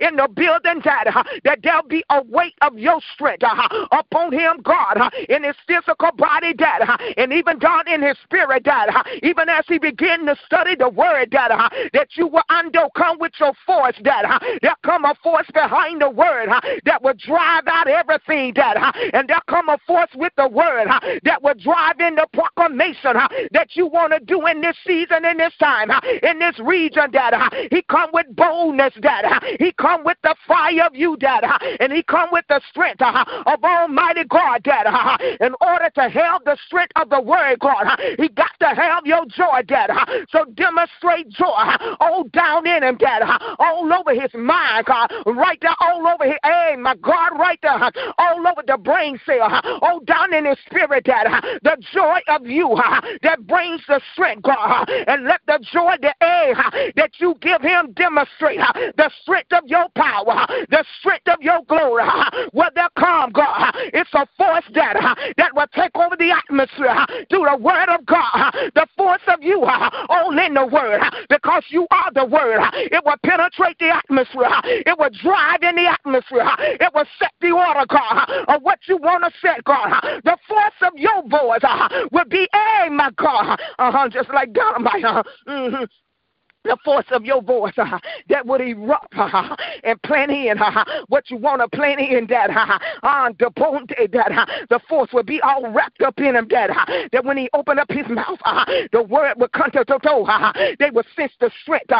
in the building, that, that there'll be a weight of your strength upon him, God, in his physical body, that, and even down in his spirit, that, even as he begin to study the word, that, that you will undo come with your force, that, there come a force behind the word that will drive out everything, that, and there come a force with the word that will drive in the proclamation that you want to do in this season, in this time, in this region, Dad. He come with boldness, Dad. He come with the fire of you, Dad. And he come with the strength of Almighty God, Dad. In order to have the strength of the word, God, he got to have your joy, Dad. So demonstrate joy all down in him, Dad. All over his mind, God. Right there, all over his, hey, my God. God, right there, all over the brain cell, oh, down in his spirit, that the joy of you that brings the strength, God, and let the joy, the air that you give him demonstrate the strength of your power, the strength of your glory. Where there come, God, it's a force that that will take over the atmosphere through the word of God. The force of you, all in the word, because you are the word. It will penetrate the atmosphere. It will drive in the atmosphere. It will set the order, God, of what you want to set, God. The force of your voice will be, hey, my God, uh-huh, just like dynamite. Uh, mm-hmm the force of your voice uh, that would erupt uh, and plant in uh, what you want to plant in that on the bone that uh, the force would be all wrapped up in him that uh, that when he opened up his mouth uh, the word would come to toe they would sense the strength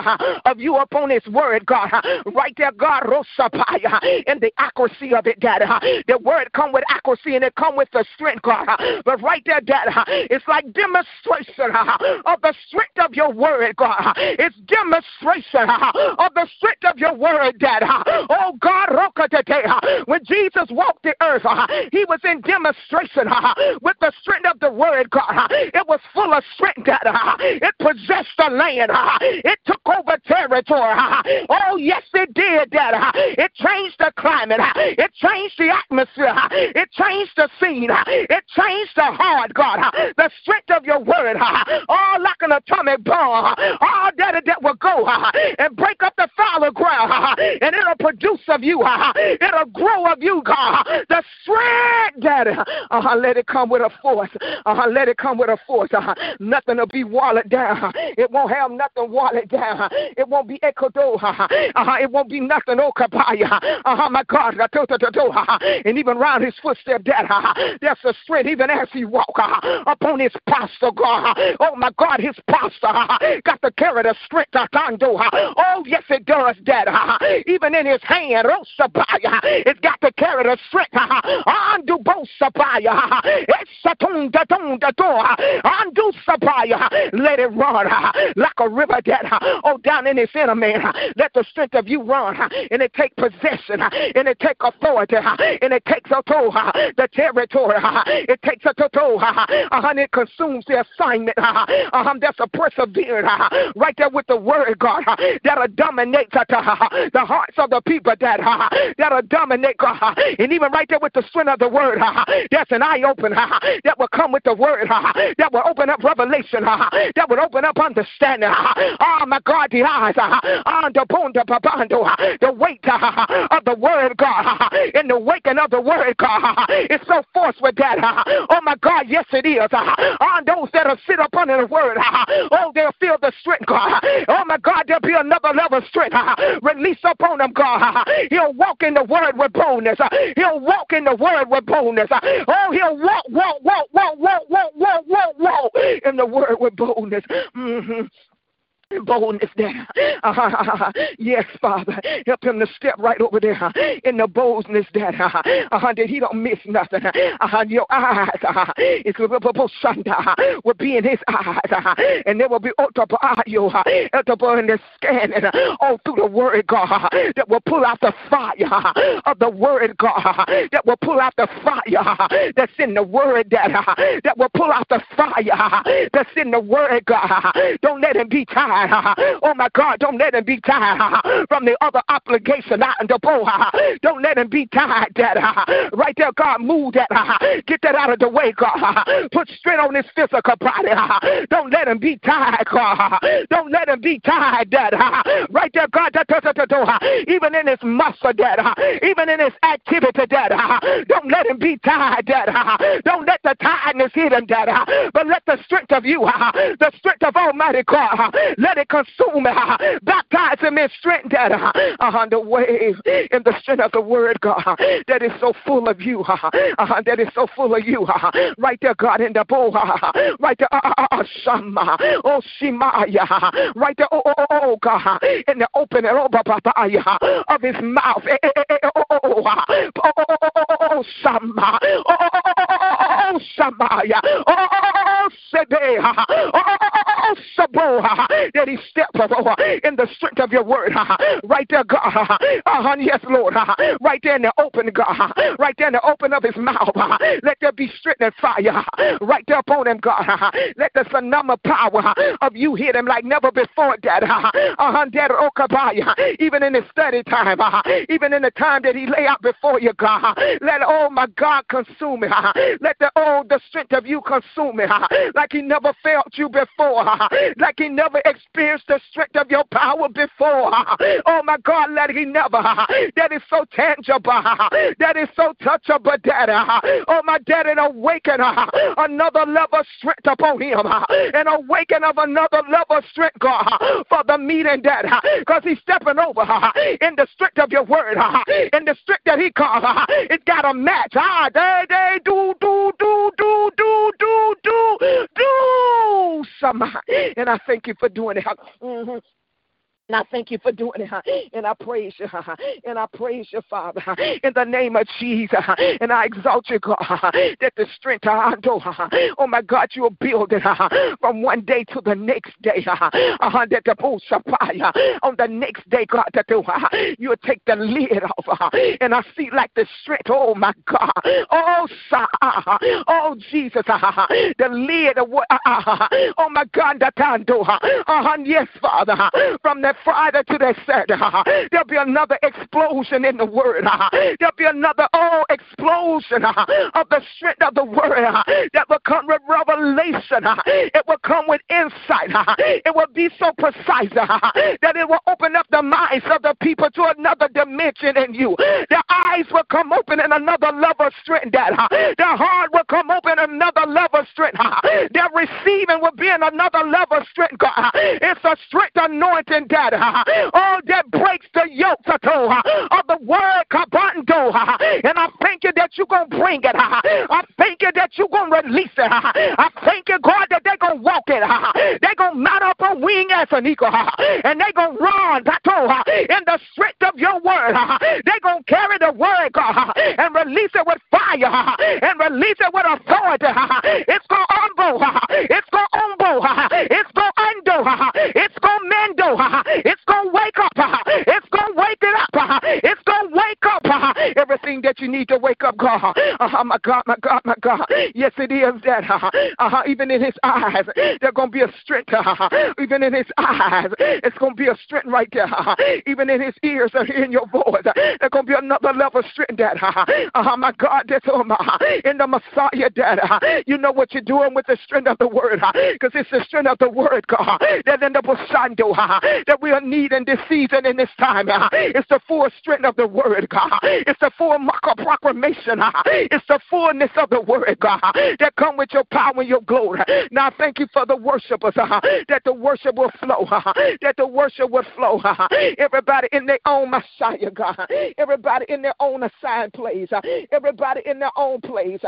of you upon his word God right there God rosapaya uh, and the accuracy of it that the word come with accuracy and it come with the strength God but right there that it's like demonstration of the strength of your word God uh, it's demonstration of the strength of your word, Dad. Oh God, when Jesus walked the earth, he was in demonstration with the strength of the word, God. It was full of strength, Dad. It possessed the land. It took over territory. Oh, yes, it did, Dad. It changed the climate. It changed the atmosphere. It changed the scene. It changed the heart, God. The strength of your word. All like an atomic bomb. Oh, that that will go and break up the fallow ground, and it'll produce of you, it'll grow of you, God. The strength, Daddy, uh, let it come with a force. Uh, let it come with a force. Uh, nothing will be walled down. It won't have nothing walled down. It won't be echoed. Uh, it won't be nothing okabaya. Uh, my God, and even round his footstep, Dad, there's a strength even as he walk upon his pastor, God. Oh my God, his pastor got to carry the. Oh, yes, it does, Dad. Even in his hand, oh it's got to carry the strength. Satun datun dator. Andu sapaya. Let it run like a river, Dad. Oh, down in his inner man. Let the strength of you run. And it take possession. And it take authority. And it takes a toe, the territory. It takes a toe. And it consumes the assignment. That's a perseverance right there with the word, God, that'll dominate the hearts of the people that that'll dominate, God. And even right there with the strength of the word, that's an eye open that will come with the word that will open up revelation, that will open up understanding. Oh my God, the eyes on the bone, the weight of the word, God, in the waking of the word, God. It's so force with that. Oh my God, yes it is. On those that are sit upon the word, oh, they'll feel the strength, God. Oh my God, there'll be another level of strength release upon him, God. He'll walk in the word with boldness. He'll walk in the word with boldness. Oh, he'll walk, walk, walk, walk, walk, walk, walk, walk, walk in the word with boldness. Mm-hmm boldness there. Uh, yes, Father. Help him to step right over there uh, in the boldness there. Uh, uh, that he don't miss nothing. Uh, uh your eyes uh, it's will be in his eyes. and there will be autobio in the scanning all through the word, God, that will pull out the fire of the word, God, that will pull out the fire that's in the word, that, that will pull out the fire that's in the word, God. Don't let him be tired tired. Oh my God, don't let him be tired from the other obligation out in the bowl. Don't let him be tired, Dad. Right there, God, move that. Get that out of the way, God. Put strength on his physical body. Don't let him be tired, God. Don't let him be tired, Dad. Right there, God, even in his muscle, Dad. Even in his activity, Dad. Don't let him be tired, Dad. Don't let the tiredness hit him, Dad. But let the strength of you, the strength of Almighty God, let let it consume me. Baptize him in strength, Dad. Uh, the way in the strength of the word, God, that is so full of you. Uh, that is so full of you. Right there, God, in the bowl. Right there, uh, Shama. Oh, Shemaya. Right there, oh, oh, oh, oh God, in the oh, of his mouth. Oh, oh, oh, oh, Shama. Oh, oh, oh, Shamaya. Oh, oh, oh, Sebeha. Oh, oh, oh, Saboha he steps in the strength of your word. Right there, God. Uh-huh, yes, Lord. Right there in the open, God. Right there in the open of his mouth. Let there be strength and fire. Right there upon him, God. Let the phenomenal power of you hit him like never before, Dad. Uh-huh, Dad, even in his study time, even in the time that he lay out before you, God. Let, oh my God, consume it. Let the, oh, the strength of you consume it like he never felt you before, like he never experienced the strength of your power before. Oh my God, let he never. That is so tangible. That is so touchable, Daddy. Oh my Daddy, awaken another level of strength upon him and awaken of another level of strength, God, for the meeting, Daddy, because he's stepping over in the strength of your word, in the strength that he called. It got a match. Ah, they, they do, do, do, do, do, do, do, do some. And I thank you for doing it. Mm-hmm. And I thank you for doing it. And I praise you. And I praise you, Father. In the name of Jesus. And I exalt you, God, that the strength, oh my God, you will build it from one day to the next day. Uh-huh, that the on the next day, God, that you'll take the lid off. And I see like the strength, oh my God. Oh, oh Jesus. The lid, uh-huh, oh my God, that uh-huh, yes, Father, from the Friday to that Saturday. There'll be another explosion in the word. There'll be another oh explosion of the strength of the word that will come with revelation. It will come with insight. It will be so precise that it will open up the minds of the people to another dimension in you. Their eyes will come open in another level of strength. That their heart will come open another level of strength. Their receiving will be in another level of strength. God, it's a strength anointing that God, oh, that breaks the yoke of the word, and I thank you that you're going to bring it. I thank you that you're going to release it. I thank you, God, that they're going to walk it. They're going to mount up a wing as an eagle, and they're going to run in the strength of your word. They're going to carry the word, God, and release it with fire and release it with authority. It's going to umbo. It's going to umbo. It's going to undo. It's going to mendo. It's going to wake up. It's going to wake it up. It's going to wake up everything that you need to wake up, God. Uh-huh, my God, my God, my God. Yes, it is that. Uh-huh, even in his eyes, there's going to be a strength. Uh-huh, even in his eyes, it's going to be a strength right there. Uh-huh, even in his ears, and hearing your voice. There's going to be another level of strength, Dad. Uh-huh, my God, that's all my in the Messiah, Dad. Uh-huh, you know what you're doing with the strength of the word, because it's the strength of the word, God. That in the Busando, that we are needing this season in this time. Uh, it's the full strength of the word, God. It's the full proclamation. Uh, it's the fullness of the word, God, that come with your power and your glory. Now, thank you for the worshipers, uh, that the worship will flow, that the worship will flow. Everybody in their own Messiah, God. Everybody in their own assigned place. Everybody in their own place.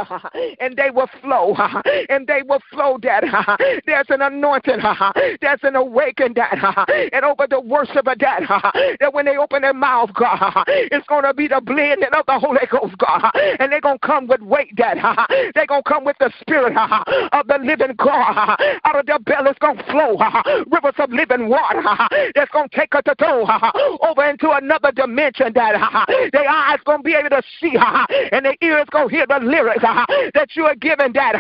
And they will flow. And they will flow, Dad. There's an anointing. There's an awakening, Dad. And over the worship of Dad, that when they open their mouth, God, it's going to be the blending of the Holy Ghost, God. And they're going to come with weight, Dad. They're going to come with the spirit of the living God. Out of their bellies going to flow rivers of living water that's going to take us to toe over into another dimension, Dad. Their eyes going to be able to see and their ears going to hear the lyrics that you are giving, Dad.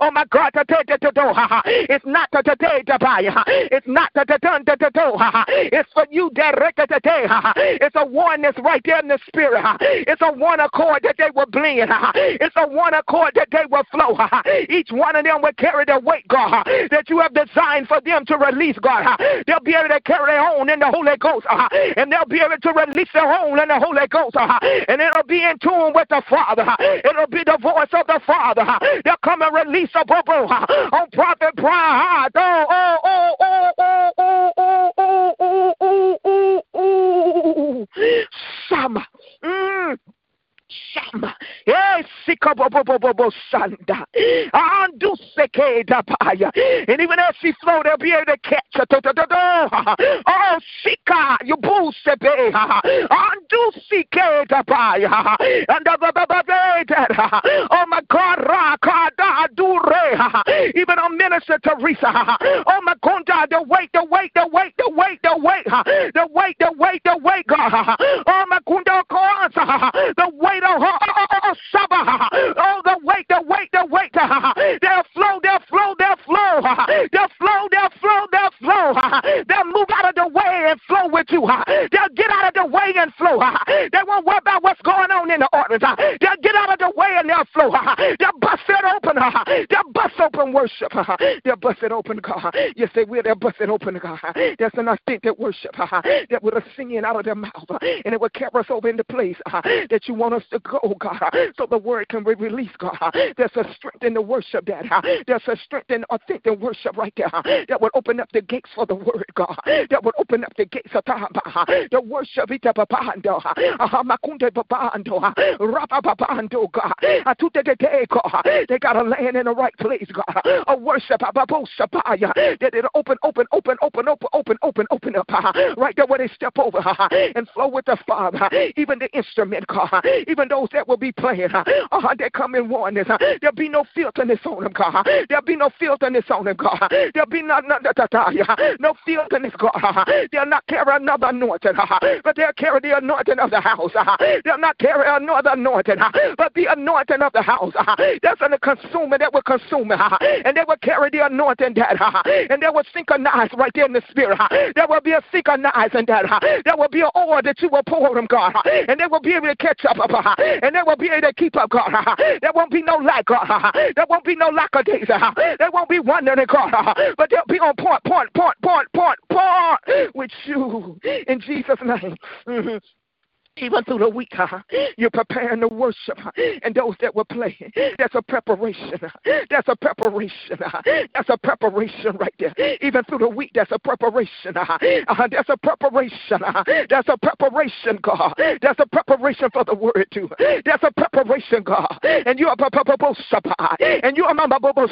Oh, my God, it's not to today to buy. It's not to done to do. It's for you, Dad. It's a oneness right there in the spirit. It's a one accord that they will blend. It's a one accord that they will flow. Each one of them will carry the weight, God, that you have designed for them to release, God. They'll be able to carry their own in the Holy Ghost, and they'll be able to release their own in the Holy Ghost, and it'll be in tune with the Father. It'll be the voice of the Father. They'll come and release a bubble on Prophet Brian. Oh, oh, oh, oh, oh, oh, oh, oh, ooh, ooh, ooh, ooh, ooh. Sama. Mm. Shama. Yes, Sanda. Andu And even as she flow, they'll be able to catch. Oh, Sika, you Sike Tapaya. And oh my God. Even on Minister Teresa. Oh my God, the weight, the weight, the weight, the weight, the weight, the weight, the weight, the weight, God. Oh my God, the her. Oh, the weight, the weight, the weight. They'll flow, they'll flow, they'll flow. They'll flow, they'll flow, they'll flow. They'll move out of the way and flow with you. They'll get out of the way and flow. They won't worry about what's going on in the audience. They'll get out of the way and they'll flow. They'll bust it open. They'll bust open worship. They'll bust it open, God. Yes, they will. They'll bust it open, God. There's an authentic worship that will singing out of their mouth and it will carry us over into place that you want us to go, oh, God, uh, so the word can be released, God. Uh, there's a strength in the worship that uh, there's a strength in authentic worship right there that would open up the gates for the word, God. That would open up the gates of the worship. It. They got to land in the right place, God. A worship that it'll open, open, open, open, open, open, open, open up right there where they step over and flow with the Father. Even the instrument, God. Even those that will be playing, uh, they come in oneness. There'll be no filterness on them, God. There'll be no filterness on them, God. There'll be no, no, no filterness, God. They'll not carry another anointing, but they'll carry the anointing of the house. They'll not carry another anointing, but the anointing of the house. That's going to consume it, that will consume it. And they will carry the anointing that, and they will synchronize right there in the spirit. There will be a synchronizing that. There will be an oil that you will pour them, God. And they will be able to catch up, and they will be able to keep up, God. There won't be no lack, God. There won't be no lack of days. There won't be wondering, God. But they'll be on point, point, point, point, point, point with you in Jesus' name. Mm-hmm. Even through the week, you're preparing to worship, and those that will play, that's a preparation. That's a preparation. That's a preparation right there. Even through the week, that's a preparation. Uh, that's a preparation. That's a preparation, God. That's a preparation for the word too. That's a preparation, God. And you are and you are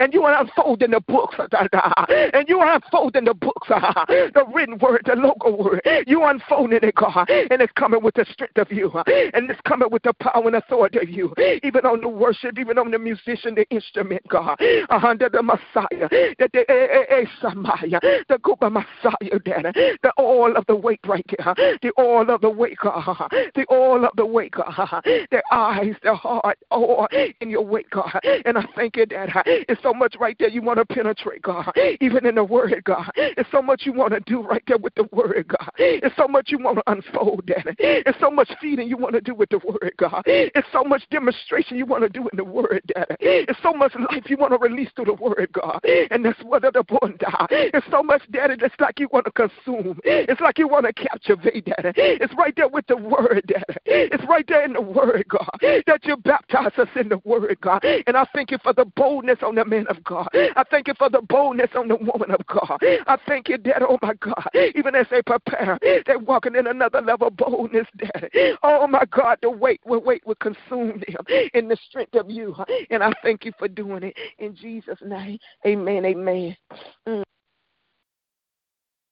and you are unfolding the books, and you are unfolding the books, the written word, the local word. You are unfolding it, God and it's coming with the strength of you, and it's coming with the power and authority of you, even on the worship, even on the musician, the instrument, God, under the Messiah, the the eh, Samaya, the Kuba Messiah, Dad, the all of the weight right there, the all of the weight, God, the all of the weight, God, the eyes, the heart, all in your weight, God, and I thank you, Dad, it's so much right there you want to penetrate, God, even in the Word, God, it's so much you want to do right there with the Word, God, it's so much you want to unfold, Daddy. It's so much feeding you want to do with the Word, God. It's so much demonstration you want to do in the Word, Daddy. It's so much life you want to release through the Word, God. And that's what the born die. It's so much, Daddy, that's like you want to consume. It's like you want to captivate, Daddy. It's right there with the Word, Daddy. It's right there in the Word, God, that you baptize us in the Word, God. And I thank you for the boldness on the man of God. I thank you for the boldness on the woman of God. I thank you, Daddy, oh my God. Even as they prepare, they're walking in another level boldness, Daddy. Oh my God, the weight, the weight will consume them in the strength of you. And I thank you for doing it in Jesus' name. Amen. Amen. Mm.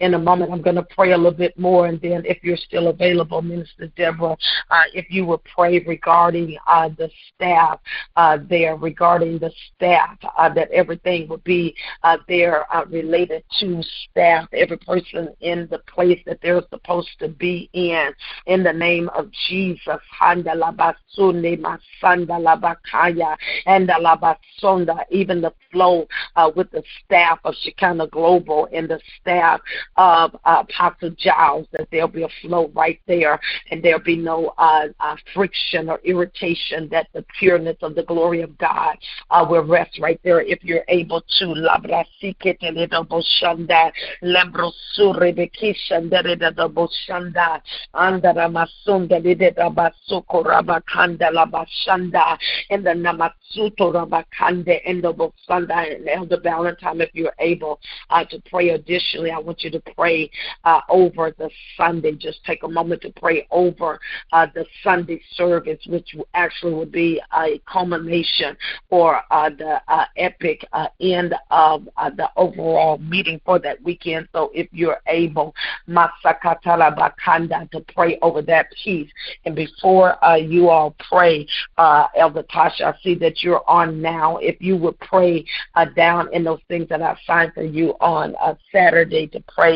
In a moment, I'm going to pray a little bit more, and then if you're still available, Minister Deborah, uh, if you would pray regarding uh, the staff uh, there, regarding the staff, uh, that everything would be uh, there uh, related to staff, every person in the place that they're supposed to be in. In the name of Jesus, even the flow with the staff of Shekinah Global and the staff of uh, Apostle Giles, that there'll be a flow right there, and there'll be no uh, uh, friction or irritation, that the pureness of the glory of God uh, will rest right there if you're able to. In the namatsuto rabakande in the bosanda and Elder Valentine, if you're able uh, to pray additionally, I want you to pray uh, over the Sunday. Just take a moment to pray over uh, the Sunday service, which actually would be a culmination or uh, the uh, epic uh, end of uh, the overall meeting for that weekend. So if you're able, Masakatala Bakanda, to pray over that piece. And before you all pray, Elder Tasha, I see that you're on now. If you would pray down in those things that I signed for you on Saturday to pray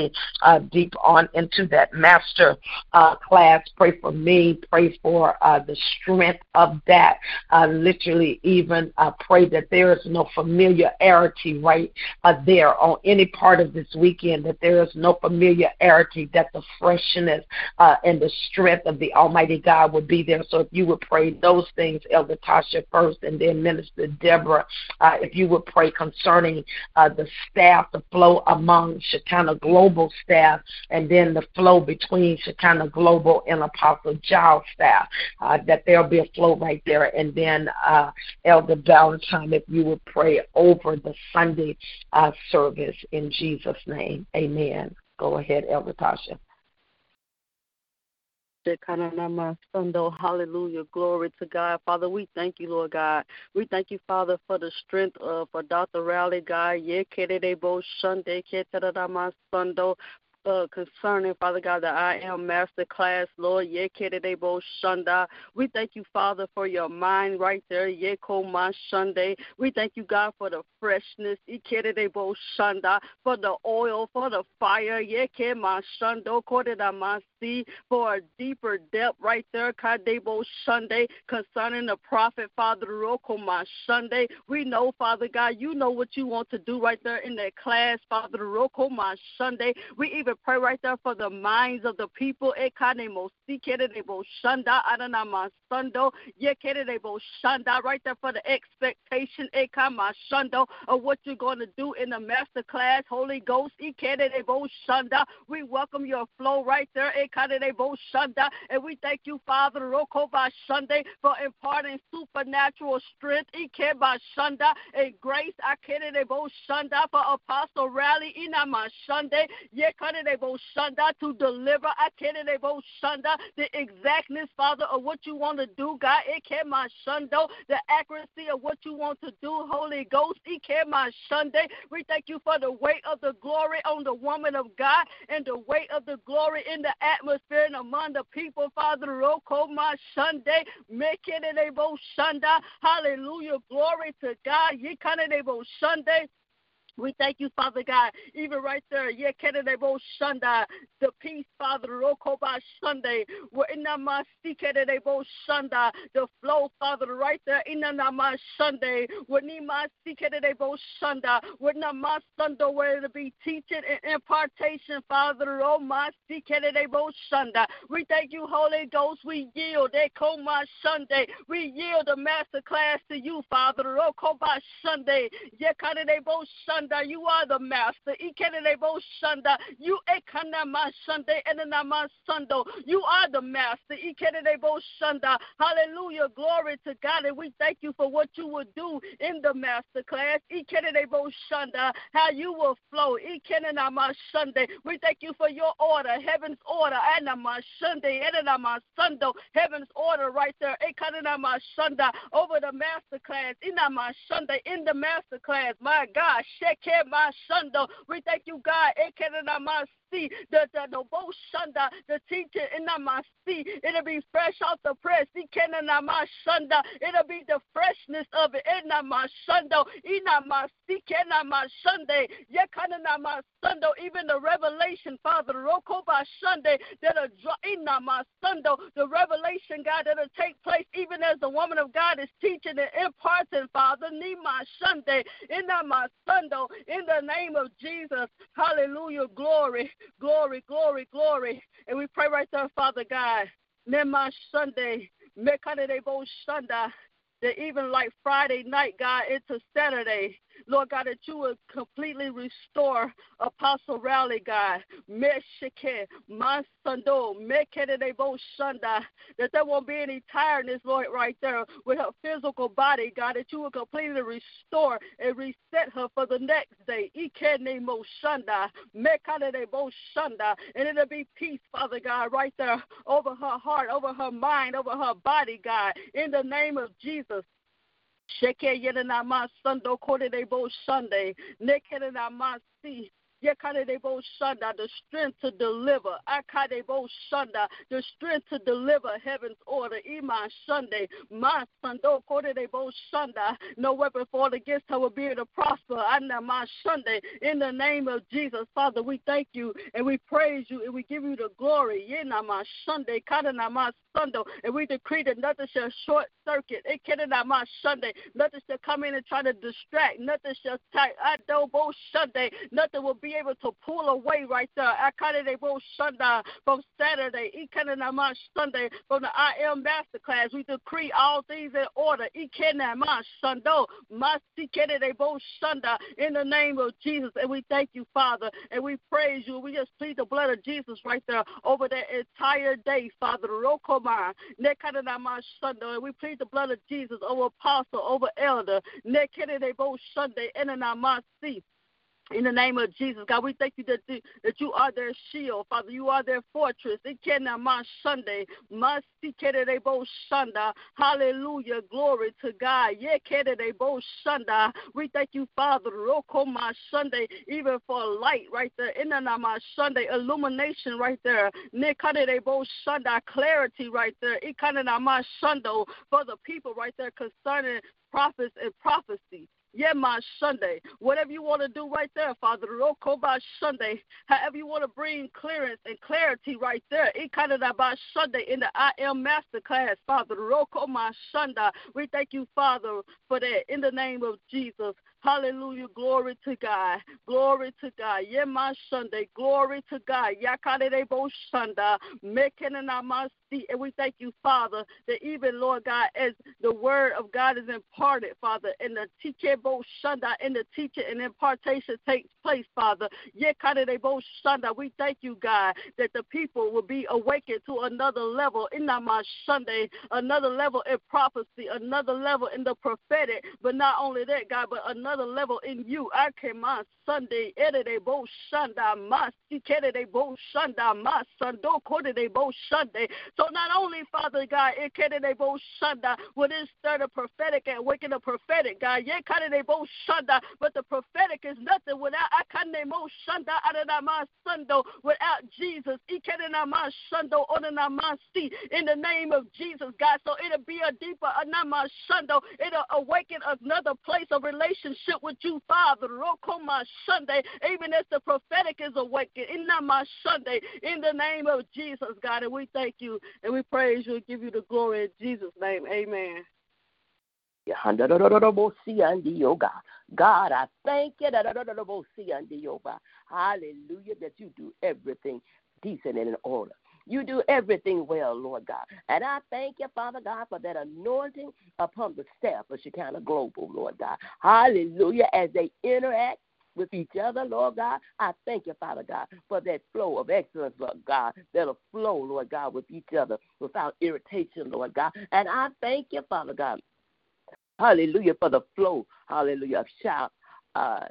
uh, deep on into that master uh, class, pray for me, pray for uh, the strength of that. Uh, literally, even uh, pray that there is no familiarity right there on any part of this weekend, that there is no familiarity, that the freshness and the strength of the Almighty God would be there. So if you would pray those things, Elder Tasha first, and then Minister Deborah, if you would pray concerning the staff, the flow among Shekinah Global staff, and then the flow between Shekinah Global and Apostle Giles staff, uh, that there'll be a flow right there. And then uh, Elder Valentine, if you would pray over the Sunday uh, service in Jesus' name. Amen. Go ahead, Elder Tasha. Hallelujah. Glory to God. Father, we thank you, Lord God. We thank you, Father, for the strength of for Dr. Rowley, God uh, concerning, Father God, that I am master class, Lord. yeke debo shunda. We thank you, Father, for your mind right there. Yeko Sunday. We thank you, God, for the freshness. Debo Shunda. For the oil, for the fire. Yeke Mashando. Kodedamasi. For a deeper depth right there. Kadebo Sunday. Concerning the prophet, Father Roko Sunday. We know, Father God, you know what you want to do right there in that class, Father Roko Sunday. We even pray right there for the minds of the people. Right there for the expectation of what you're going to do in the master class. Holy Ghost. We welcome your flow right there. And we thank you, Father, Sunday, for imparting supernatural strength. And grace. For Apostle Rally. Sunday to deliver the exactness, Father, of what you want to do, God. It my the accuracy of what you want to do, Holy Ghost. my Sunday. We thank you for the weight of the glory on the woman of God and the weight of the glory in the atmosphere and among the people, Father. Sunday. Hallelujah. Glory to God. Sunday. We thank you, Father God, even right there. Yeah, Kedebo Shanda, the peace, Father, Rokoba Sunday. We're in Kedebo Shanda, the flow, Father, right there. In Nama Sunday, we're in Nima Kedebo Shanda, we're Nama Sunday, where to be teaching and impartation, Father, Roma Kedebo Shanda. We thank you, Holy Ghost. We yield, Ekoma Sunday. We yield the master class to you, Father, Rokoba Sunday. Yeah, Kedebo Shanda. Shanda, you are the master. Ikenebo Shanda, you Ekanama Sunday Enanama Sundo. You are the master. Ikenebo Shanda. Hallelujah. Glory to God. And we thank you for what you will do in the master class. Ikenebo Shanda. How you will flow. Ikenama Sunday. We thank you for your order, heaven's order. Anama Sunday. Enanama Sundo. Heaven's order right there. Ekanama Shanda. Over the master class. Inama Sunday. In the master class. My God. We thank you, God. The the the Shanda, the teaching in my see. It'll be fresh off the press. It'll be the freshness of it. In my my my Sunday. Yakana my Sundo, even the revelation, Father, Roko by Sunday, that'll Ina my Sundo, the revelation, God, that'll take place even as the woman of God is teaching and imparting, Father. Nima Sunday, Ina my Sundo, in the name of Jesus. Hallelujah. Glory, glory, glory, glory. And we pray right there, Father God. Nema Sunday, Mekadebo Shanda, that even like Friday night, God, into Saturday, Lord God, that you would completely restore Apostle Rowley, God. Meshike, Mansando, Mekedebo Shunda, that there won't be any tiredness, Lord, right there with her physical body, God, that you will completely restore and reset her for the next day. Ikenemo Shunda, Mekadebo Shunda, and it'll be peace, Father God, right there over her heart, over her mind, over her body, God, in the name of Jesus. Sheke yena ma sando kore de bo Sunday. Nekere na ma si. Shanda, the strength to deliver. Akadebo Shanda, the strength to deliver heaven's order. Iman Sunday, Ma Sando Kodebo Shanda, no weapon formed against her will be able to prosper. Ma Sunday, in the name of Jesus, Father, we thank you and we praise you and we give you the glory. Yena Sunday, Kadana Sundo, and we decree that nothing shall short circuit. It Sunday, nothing shall come in and try to distract. Nothing shall tight. Adobo Sunday, nothing will be able to pull away right there. From Saturday, Sunday, from the I Am Masterclass, we decree all things in order. Ikanama Shundo, Masikadede Bo Shunda in the name of Jesus, and we thank you, Father, and we praise you. We just plead the blood of Jesus right there over that entire day, Father. And we plead the blood of Jesus over apostle, over elder. Sunday, in the in the name of Jesus, God, we thank you that, that you are their shield, Father. You are their fortress. Sunday. Hallelujah. Glory to God. We thank you, Father. Oko my Sunday, even for light right there. In the Sunday, illumination right there. Shunda. Clarity right there. For the people right there concerning prophets and prophecy. Yeah, my Sunday. Whatever you want to do right there, Father. Roko by Sunday. However you want to bring clearance and clarity right there. Ikadada by Sunday in the I am master class, Father. Roko my Sunday. We thank you, Father, for that in the name of Jesus. Hallelujah. Glory to God. Glory to God. Yeah, my Sunday. Glory to God. Yakadebo Shanda. And we thank you, Father, that even, Lord God, as the word of God is imparted, Father, and the Tikebo Shanda and the teacher and impartation takes place, Father. Yakadebo Shanda. We thank you, God, that the people will be awakened to another level in my Sunday, another level in prophecy, another level in the prophetic, but not only that, God, but another another level in you. My Sunday, Edede Bo Shanda, Masi Kedede Bo Shanda, Masando Kodede Bo Shande. So not only, Father God, Ekedede Bo Shanda, will this stir the prophetic and waking the prophetic, God, Ye Kadede Bo Shanda, but the prophetic is nothing without Akane Mo Shanda, Adana Masando, without Jesus. Ikedena Masando, Onana Masi, in the name of Jesus, God. So it'll be a deeper Anama Shando, it'll awaken another place of relationship relationship with you, Father. Rokoma Sunday, even as the prophetic is awakened. In my Sunday, in the name of Jesus, God. And we thank you and we praise you and give you the glory in Jesus' name. Amen. God, I thank you. Hallelujah, that you do everything decent and in order. You do everything well, Lord God. And I thank you, Father God, for that anointing upon the staff of Shekinah Global, Lord God. Hallelujah. As they interact with each other, Lord God. I thank you, Father God, for that flow of excellence, Lord God, that'll flow, Lord God, with each other without irritation, Lord God. And I thank you, Father God. Hallelujah, for the flow, hallelujah, of shout, uh,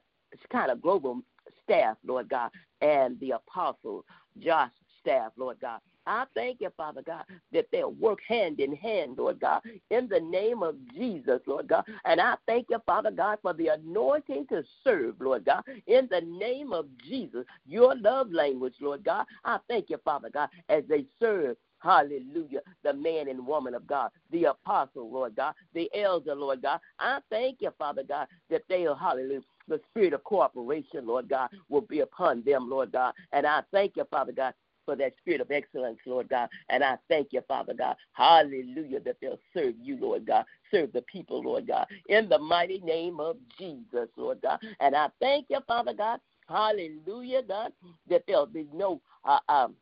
kind of global staff, Lord God, and the apostle Josh staff, Lord God. I thank you, Father God, that they'll work hand in hand, Lord God, in the name of Jesus, Lord God. And I thank you, Father God, for the anointing to serve, Lord God, in the name of Jesus, your love language, Lord God. I thank you, Father God, as they serve Hallelujah. The man and woman of God, the apostle, Lord God, the elder, Lord God. I thank you, Father God, that they are, hallelujah, the spirit of cooperation, Lord God, will be upon them, Lord God. And I thank you, Father God, for that spirit of excellence, Lord God. And I thank you, Father God. Hallelujah, that they'll serve you, Lord God. Serve the people, Lord God. In the mighty name of Jesus, Lord God. And I thank you, Father God. Hallelujah, God, that there'll be no uh, um,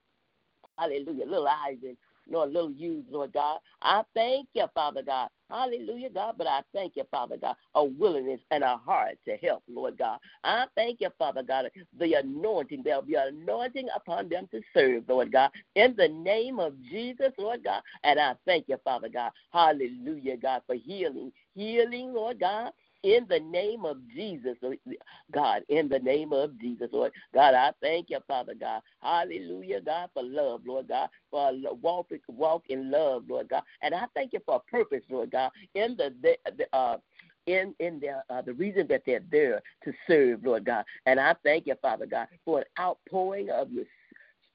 hallelujah, little eyes and nor little U's, Lord God. I thank you, Father God. Hallelujah, God. But I thank you, Father God, a willingness and a heart to help, Lord God. I thank you, Father God, the anointing. There'll be anointing upon them to serve, Lord God, in the name of Jesus, Lord God. And I thank you, Father God. Hallelujah, God, for healing. Healing, Lord God in the name of Jesus, God, in the name of Jesus, Lord. God, I thank you, Father God. Hallelujah, God, for love, Lord God, for walk, walk in love, Lord God. And I thank you for a purpose, Lord God, in the, the uh, in in their uh, the reason that they're there to serve, Lord God. And I thank you, Father God, for an outpouring of your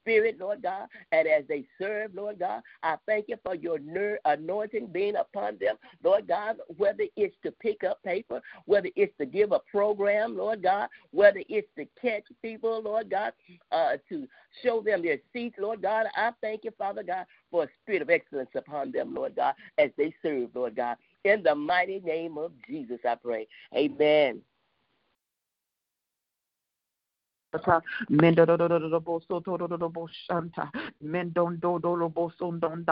Spirit, Lord God, and as they serve, Lord God, I thank you for your anointing being upon them, Lord God, whether it's to pick up paper, whether it's to give a program, Lord God, whether it's to catch people, Lord God, uh, to show them their seats, Lord God. I thank you, Father God, for a spirit of excellence upon them, Lord God, as they serve, Lord God. In the mighty name of Jesus, I pray. Amen. Shanta. Mendon do do do bo so don.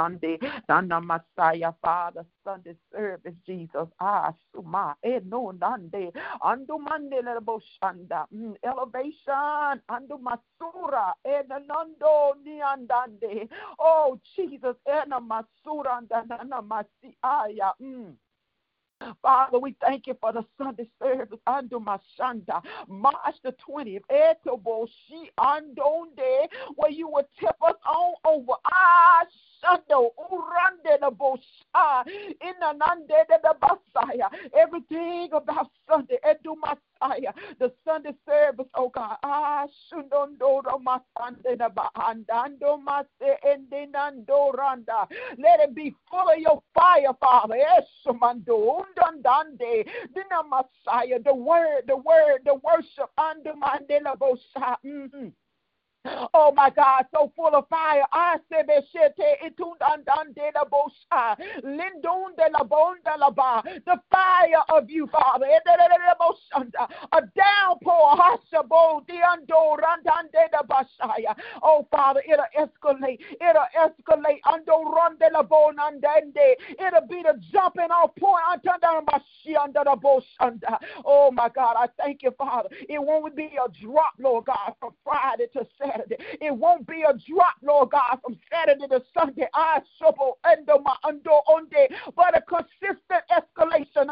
Dana Messiah, Father, Sunday service, Jesus. Ah, suma e no dande. Andu mande le bo shanda. Mm, elevation. Andu masura e nando ni andande. Oh Jesus, e na masura andana masiaya. Father, we thank you for the Sunday service. Under my Mashanda, March the 20th, Etobo Shi Andonde, where you will tip us on over. Ah, Shando, Urande the Bosha, Inanande the Messiah. Everything about Sunday, Edu Messiah, the Sunday service, oh God. Ah, Shundondoro Masande the Bahandando Mase Endinando Randa. Let it be full of your fire, Father. Esumando, Undandande, Dina Messiah, the word, the word, the worship, under Mandela Bosha. Mm-hmm. Oh my God, so full of fire. Ah, I say Lindun de la bonda la ba. The fire of you, Father. Eh, a downpour. Hashabo diando randande da basaya. Oh Father, it'll escalate. It'll escalate. Ando ronde la bonandende. It'll be the jumping off point. Under the boshanda. Oh my God, I thank you, Father. It won't be a drop, Lord God, from Friday to Saturday. It won't be a drop, Lord God, from Saturday to Sunday. I shovel under my undo onde, but a consistent escalation.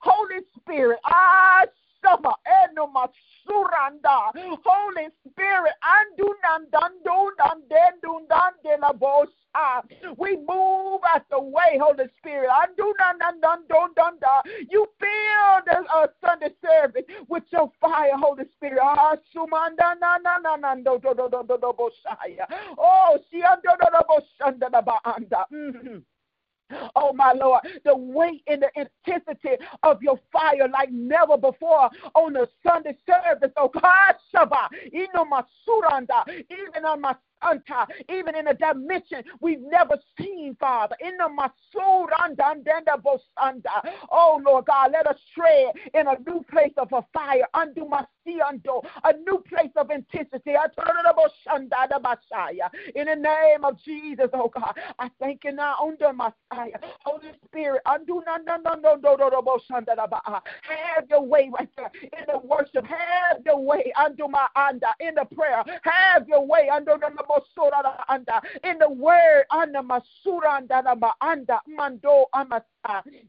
Holy Spirit, I summer enoma suranda. Holy Spirit, we move out the way, Holy Spirit. You fill the uh, Sunday service with your fire, Holy Spirit. Oh, she mm-hmm. Oh, my Lord, the weight and the intensity of your fire like never before on the Sunday service. Oh, God, Shabbat, even on my even in a dimension we've never seen, Father. In the Oh Lord God, let us tread in a new place of a fire. Undo my a new place of intensity. In the name of Jesus, oh God, I thank you now under Messiah. Holy Spirit, have your way right there in the worship. Have your way under my anda in the prayer. Have your way under under in the word, anda masura anda anda mando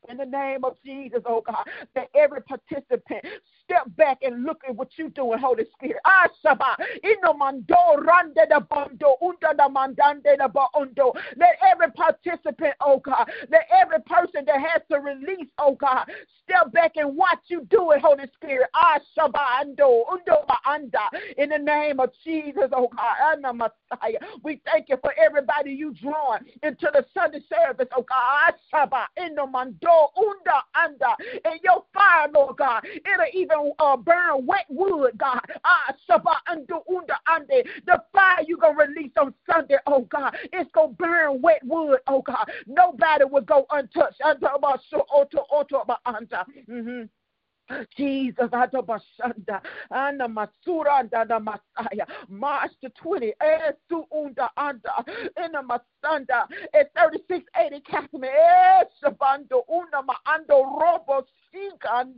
In the name of Jesus, oh God, that every participant step back and look at what you're doing, Holy Spirit. Ah, Asaba, inomando, rande de bondo, unda da mandande de bondo. Let every participant, oh God, let every person that has to release, oh God, step back and watch you do it, Holy Spirit. Anda. In the name of Jesus, oh God, Messiah. We thank you for everybody you drawing into the Sunday service, oh God. Anda. And your fire, Lord God, it'll even uh, burn wet wood, God. Ah, the fire you're gonna release on Sunday, oh God. It's gonna burn wet wood, oh God. Nobody will go untouched. So auto auto under. Mm-hmm. Jesus, Adabashanda, Anna Masuranda, the Messiah, March the 20, Esu Unda Anda, Ina Masanda, at 3680 Catholic, Esabando, Una Maando Robo,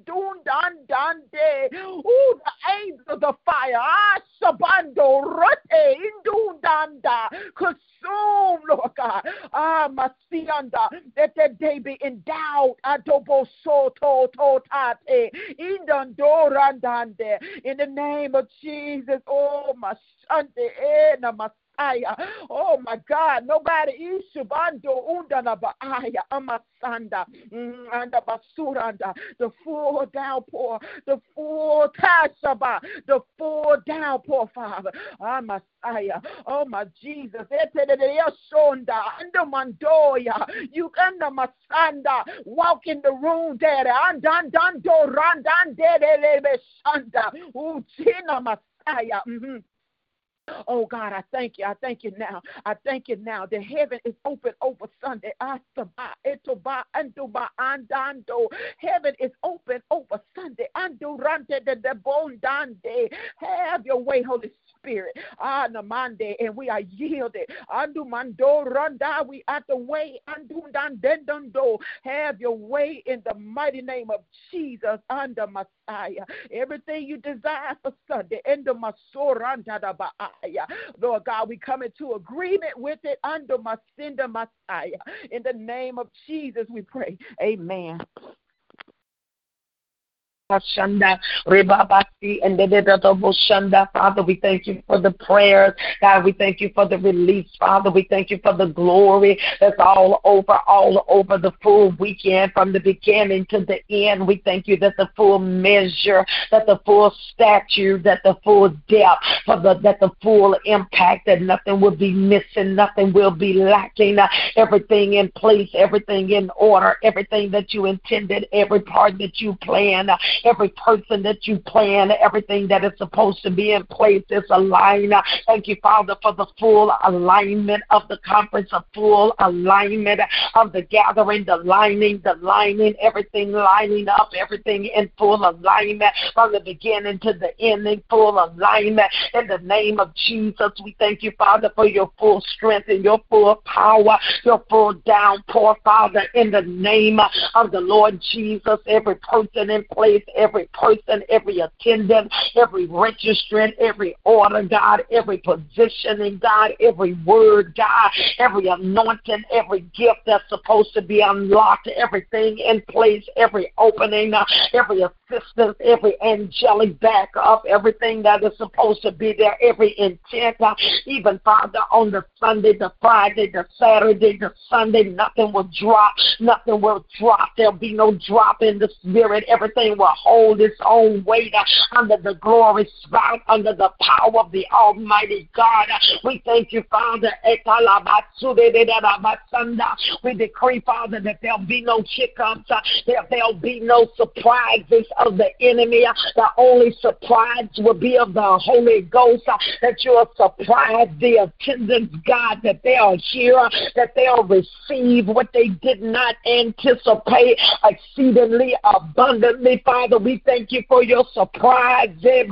Dundandande. Ooh, the of the fire. Ah, Sabando Rote Indundanda. Consume, Lord God. Ah, Masianda. That that day be endowed. Adobo Soto Totate. In the name of Jesus. Oh, my Sunday. Eh, my Oh my God, nobody is ishubando undana baaya amasanda anda basuranda the full downpour, the full tashaba, the full downpour, Father. Ah, Messiah. Oh my Jesus. And the Mandoya, you anda masanda. Walk in the room, Daddy. Andan dando randan dede shanda. Uchina Messiah. Mm-hmm. Oh God, I thank you. I thank you now. I thank you now. The heaven is open over Sunday. Heaven is open over Sunday. Have your way, Holy Spirit. Ah, namande, and we are yielded. Andu mando randa, we at the way. Andu do. Have your way in the mighty name of Jesus under Messiah. Everything you desire for Sunday, under Masoranda da Lord God, we come into agreement with it under Masinda Messiah. In the name of Jesus, we pray. Amen. Shanda, Rebabasi, and Shanda. Father, we thank you for the prayers. God, we thank you for the release. Father, we thank you for the glory that's all over, all over the full weekend from the beginning to the end. We thank you that the full measure, that the full stature, that the full depth, for the, that the full impact, that nothing will be missing, nothing will be lacking, everything in place, everything in order, everything that you intended, every part that you planned. Every person that you plan, everything that is supposed to be in place is aligned. Thank you, Father, for the full alignment of the conference, a full alignment of the gathering, the lining, the lining, everything lining up, everything in full alignment from the beginning to the ending, full alignment. In the name of Jesus, we thank you, Father, for your full strength and your full power, your full downpour, Father, in the name of the Lord Jesus. Every person in place, every person, every attendant, every registrant, every order, God, every positioning, God, every word, God, every anointing, every gift that's supposed to be unlocked, everything in place, every opening, uh, every assistance, every angelic backup, everything that is supposed to be there, every intent, uh, even Father, on the Sunday, the Friday, the Saturday, the Sunday, nothing will drop, nothing will drop. There'll be no drop in the spirit. Everything will hold its own weight uh, under the glory spout, under the power of the Almighty God. We thank you, Father. We decree, Father, that there'll be no hiccups, uh, that there'll be no surprises of the enemy. Uh, the only surprise will be of the Holy Ghost, uh, that you'll surprise the attendants, God, that they are here, uh, that they'll receive what they did not anticipate exceedingly abundantly. Father, we thank you for your surprise. In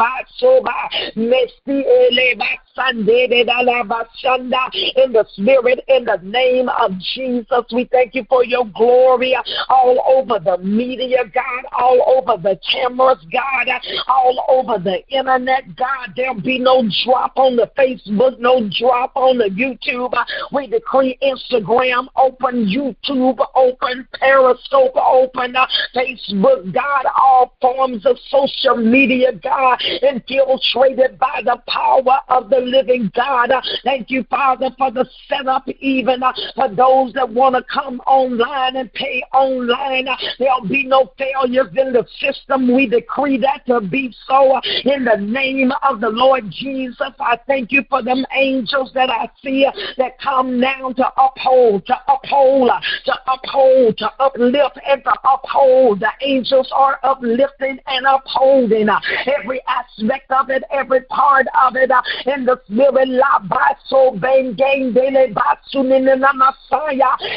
the spirit, in the name of Jesus, we thank you for your glory all over the media, God, all over the cameras, God, all over the internet, God. There'll be no drop on the Facebook, no drop on the YouTube. We decree Instagram open, YouTube open, Periscope open, Facebook, God, all forms of social media, God, infiltrated by the power of the living God. Thank you, Father, for the setup, even uh, for those that want to come online and pay online. There'll be no failures in the system. We decree that to be so in the name of the Lord Jesus. I thank you for them angels that I see that come now to uphold, to uphold, to uphold, to uplift, and to uphold. The angels are uplifting and upholding every aspect of it, every part of it in the spirit. La baso ben gang dele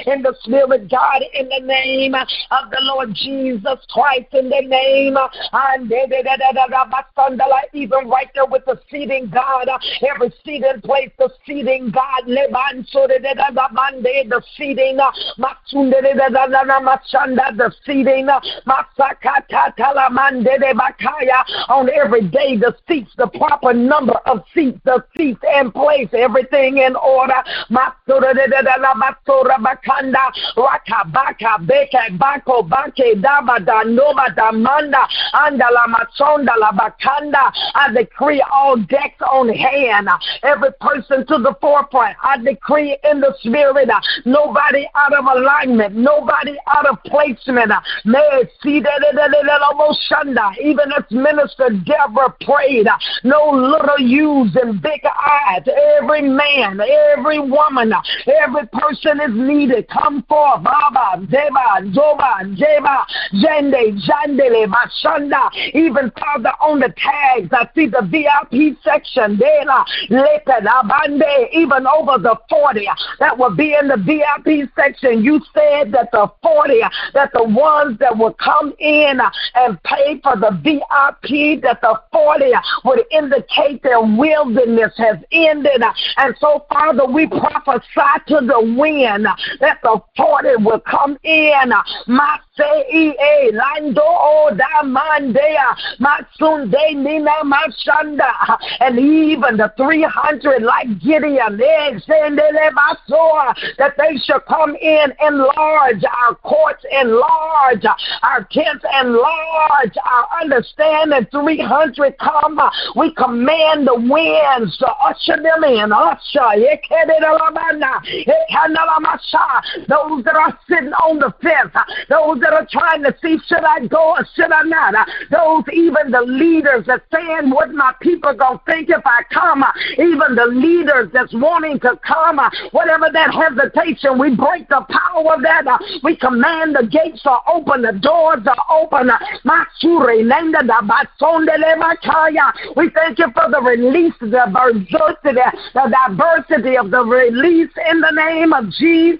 in the spirit, God, in the name of the Lord Jesus Christ, in the name and even right there with the seating God, every seating place, the seating God, the seating, the seating, on every day, the seats, the proper number of seats, the seats in place, everything in order. Raka baka beke bako bake daba da noma da manda, anda la masonda la bakanda. I decree all decks on hand, every person to the forefront. I decree in the spirit, nobody out of alignment, nobody out of placement. May it see that even as Minister Deborah prayed, no little U's and big eyes. Every man, every woman, every person is needed. Come forth. Baba, Deba, Zoba, Jeba, Jende, Jandele, Bashanda. Even Father on the tags, I see the VIP section. Even over the 40 that will be in the VIP section. You said that the 40, that the ones that will come in and pay for the VIP, that the 40 would indicate their wilderness has ended. And so, Father, we prophesy to the wind that the 40 will come in. My say, Lando Oda Mandea, Matsunde Nina Mashanda, and even the 300 like Gideon, that they shall come in, enlarge our courts, enlarge our tents, enlarge our understanding. 300 come, we command the winds to usher them in. Usher, those that are sitting on the fence, those that are trying to see should I go or should I not, uh, those even the leaders that saying what my people gonna think if I come, uh, even the leaders that's wanting to come, uh, whatever that hesitation, we break the power of that. We command the gates are open, the doors are open. We thank you for the release, the diversity, the diversity of the release in the name of Jesus.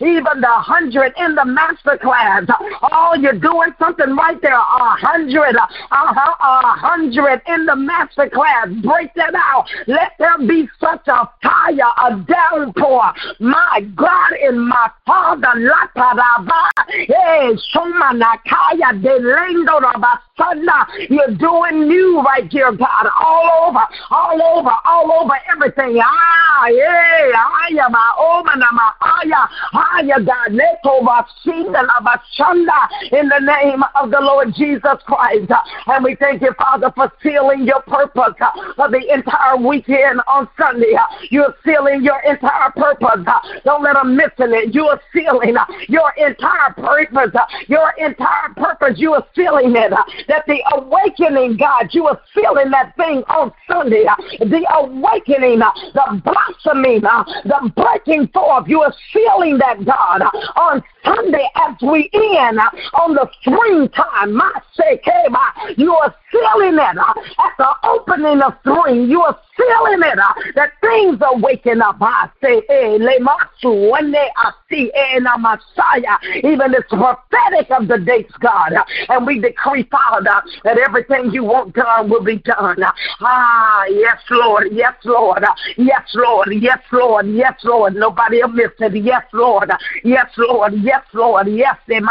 Even the hundred in the master class. Oh, you're doing something right there. A hundred, uh-huh, a hundred in the master class. Break that out. Let there be such a fire, a downpour. My God and my Father, Lataraba, eh, Shomanakaya, Delendo Rabasana. You're doing new right here, God, all over, all over, all over everything. Ah, yeah, aya, ma, omana, ma, aya, aya, God, leto, vasinda, labashanda, in the name of the Lord Jesus Christ. And we thank you, Father, for sealing your purpose for the entire weekend on Sunday. You're sealing your entire purpose. Don't let them miss it. You are sealing your entire purpose. Your entire purpose. You are sealing it. That the awakening, God, you are sealing that thing on Sunday. The awakening, the blossoming, the breaking forth. You are sealing that, God, on Sunday as we end uh, on the springtime. My Shekeba, you are sealing it uh, at the opening of spring. You are feeling it, uh, that things are waking up. I say, eh, lemasu, when they are see, eh, na Messiah, even it's prophetic of the dates, God. And we decree, Father, that everything you want done will be done. Ah, yes, Lord, yes, Lord, yes, Lord, yes, Lord, yes, Lord. Nobody will miss it. Yes, Lord, yes, Lord, yes, Lord. Yes. In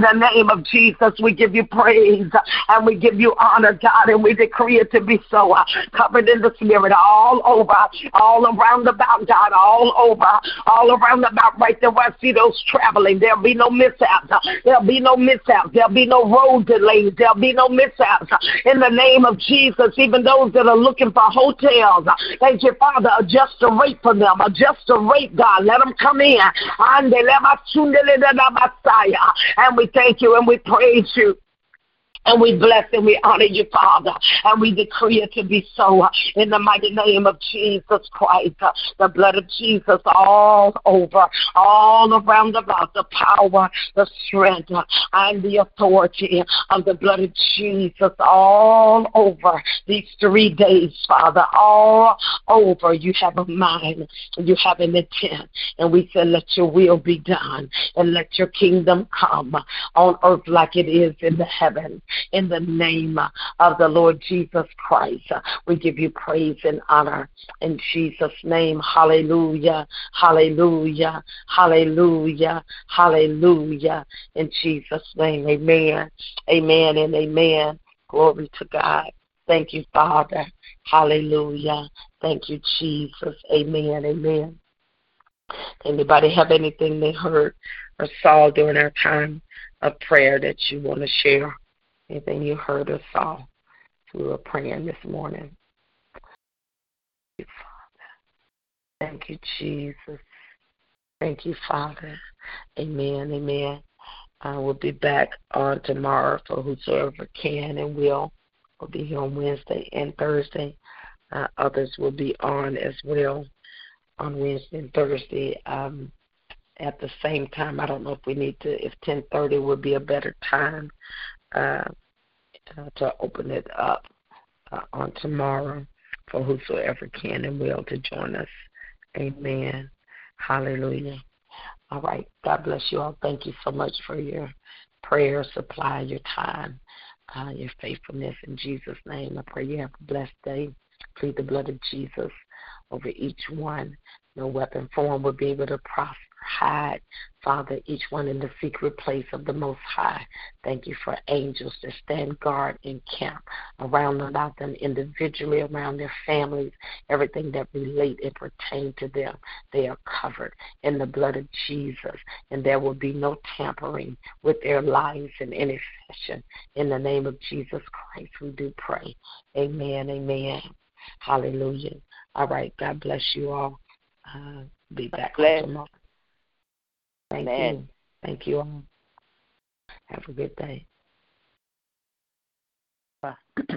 the name of Jesus, we give you praise and we give you honor, God, and we decree it to be so. Covered in the spirit all over, all around about, God, all over, all around about right there where I see those traveling. There'll be no mishaps. There'll be no mishaps. There'll be no road delays. There'll be no mishaps. In the name of Jesus, even those that are looking for hotels, thank you, Father, adjust the rate for them. Adjust the rate, God. Let them come in. And we thank you and we praise you. And we bless and we honor you, Father. And we decree it to be so in the mighty name of Jesus Christ. The blood of Jesus all over, all around about the power, the strength, and the authority of the blood of Jesus all over these three days, Father. All over. You have a mind. You have an intent. And we say, let your will be done and let your kingdom come on earth like it is in the heavens in the name of the Lord Jesus Christ. We give you praise and honor in Jesus' name. Hallelujah, hallelujah, hallelujah, hallelujah. In Jesus' name, amen, amen, and amen. Glory to God. Thank you, Father. Hallelujah. Thank you, Jesus. Amen. Amen. Anybody have anything they heard or saw during our time of prayer that you want to share? Anything you heard or saw. We were praying this morning. Thank you, Father. Thank you, Jesus. Thank you, Father. Amen. Amen. I will be back on tomorrow for whosoever can and will. We'll be here on Wednesday and Thursday. Uh, others will be on as well on Wednesday and Thursday um, at the same time. I don't know if we need to, if 10:30 would be a better time. Uh, to open it up uh, on tomorrow for whosoever can and will to join us. Amen. Hallelujah. All right. God bless you all. Thank you so much for your prayer, supply, your time, uh, your faithfulness. In Jesus' name, I pray you have a blessed day. Plead the blood of Jesus over each one. No weapon form will be able to prosper hide, Father, each one in the secret place of the Most High. Thank you for angels that stand guard and camp around about them individually, around their families, everything that relate and pertain to them. They are covered in the blood of Jesus, and there will be no tampering with their lives in any fashion. In the name of Jesus Christ, we do pray. Amen. Amen. Hallelujah. All right. God bless you all. Uh, be back tomorrow. Thank Amen. you. Thank you all. Have a good day. Bye.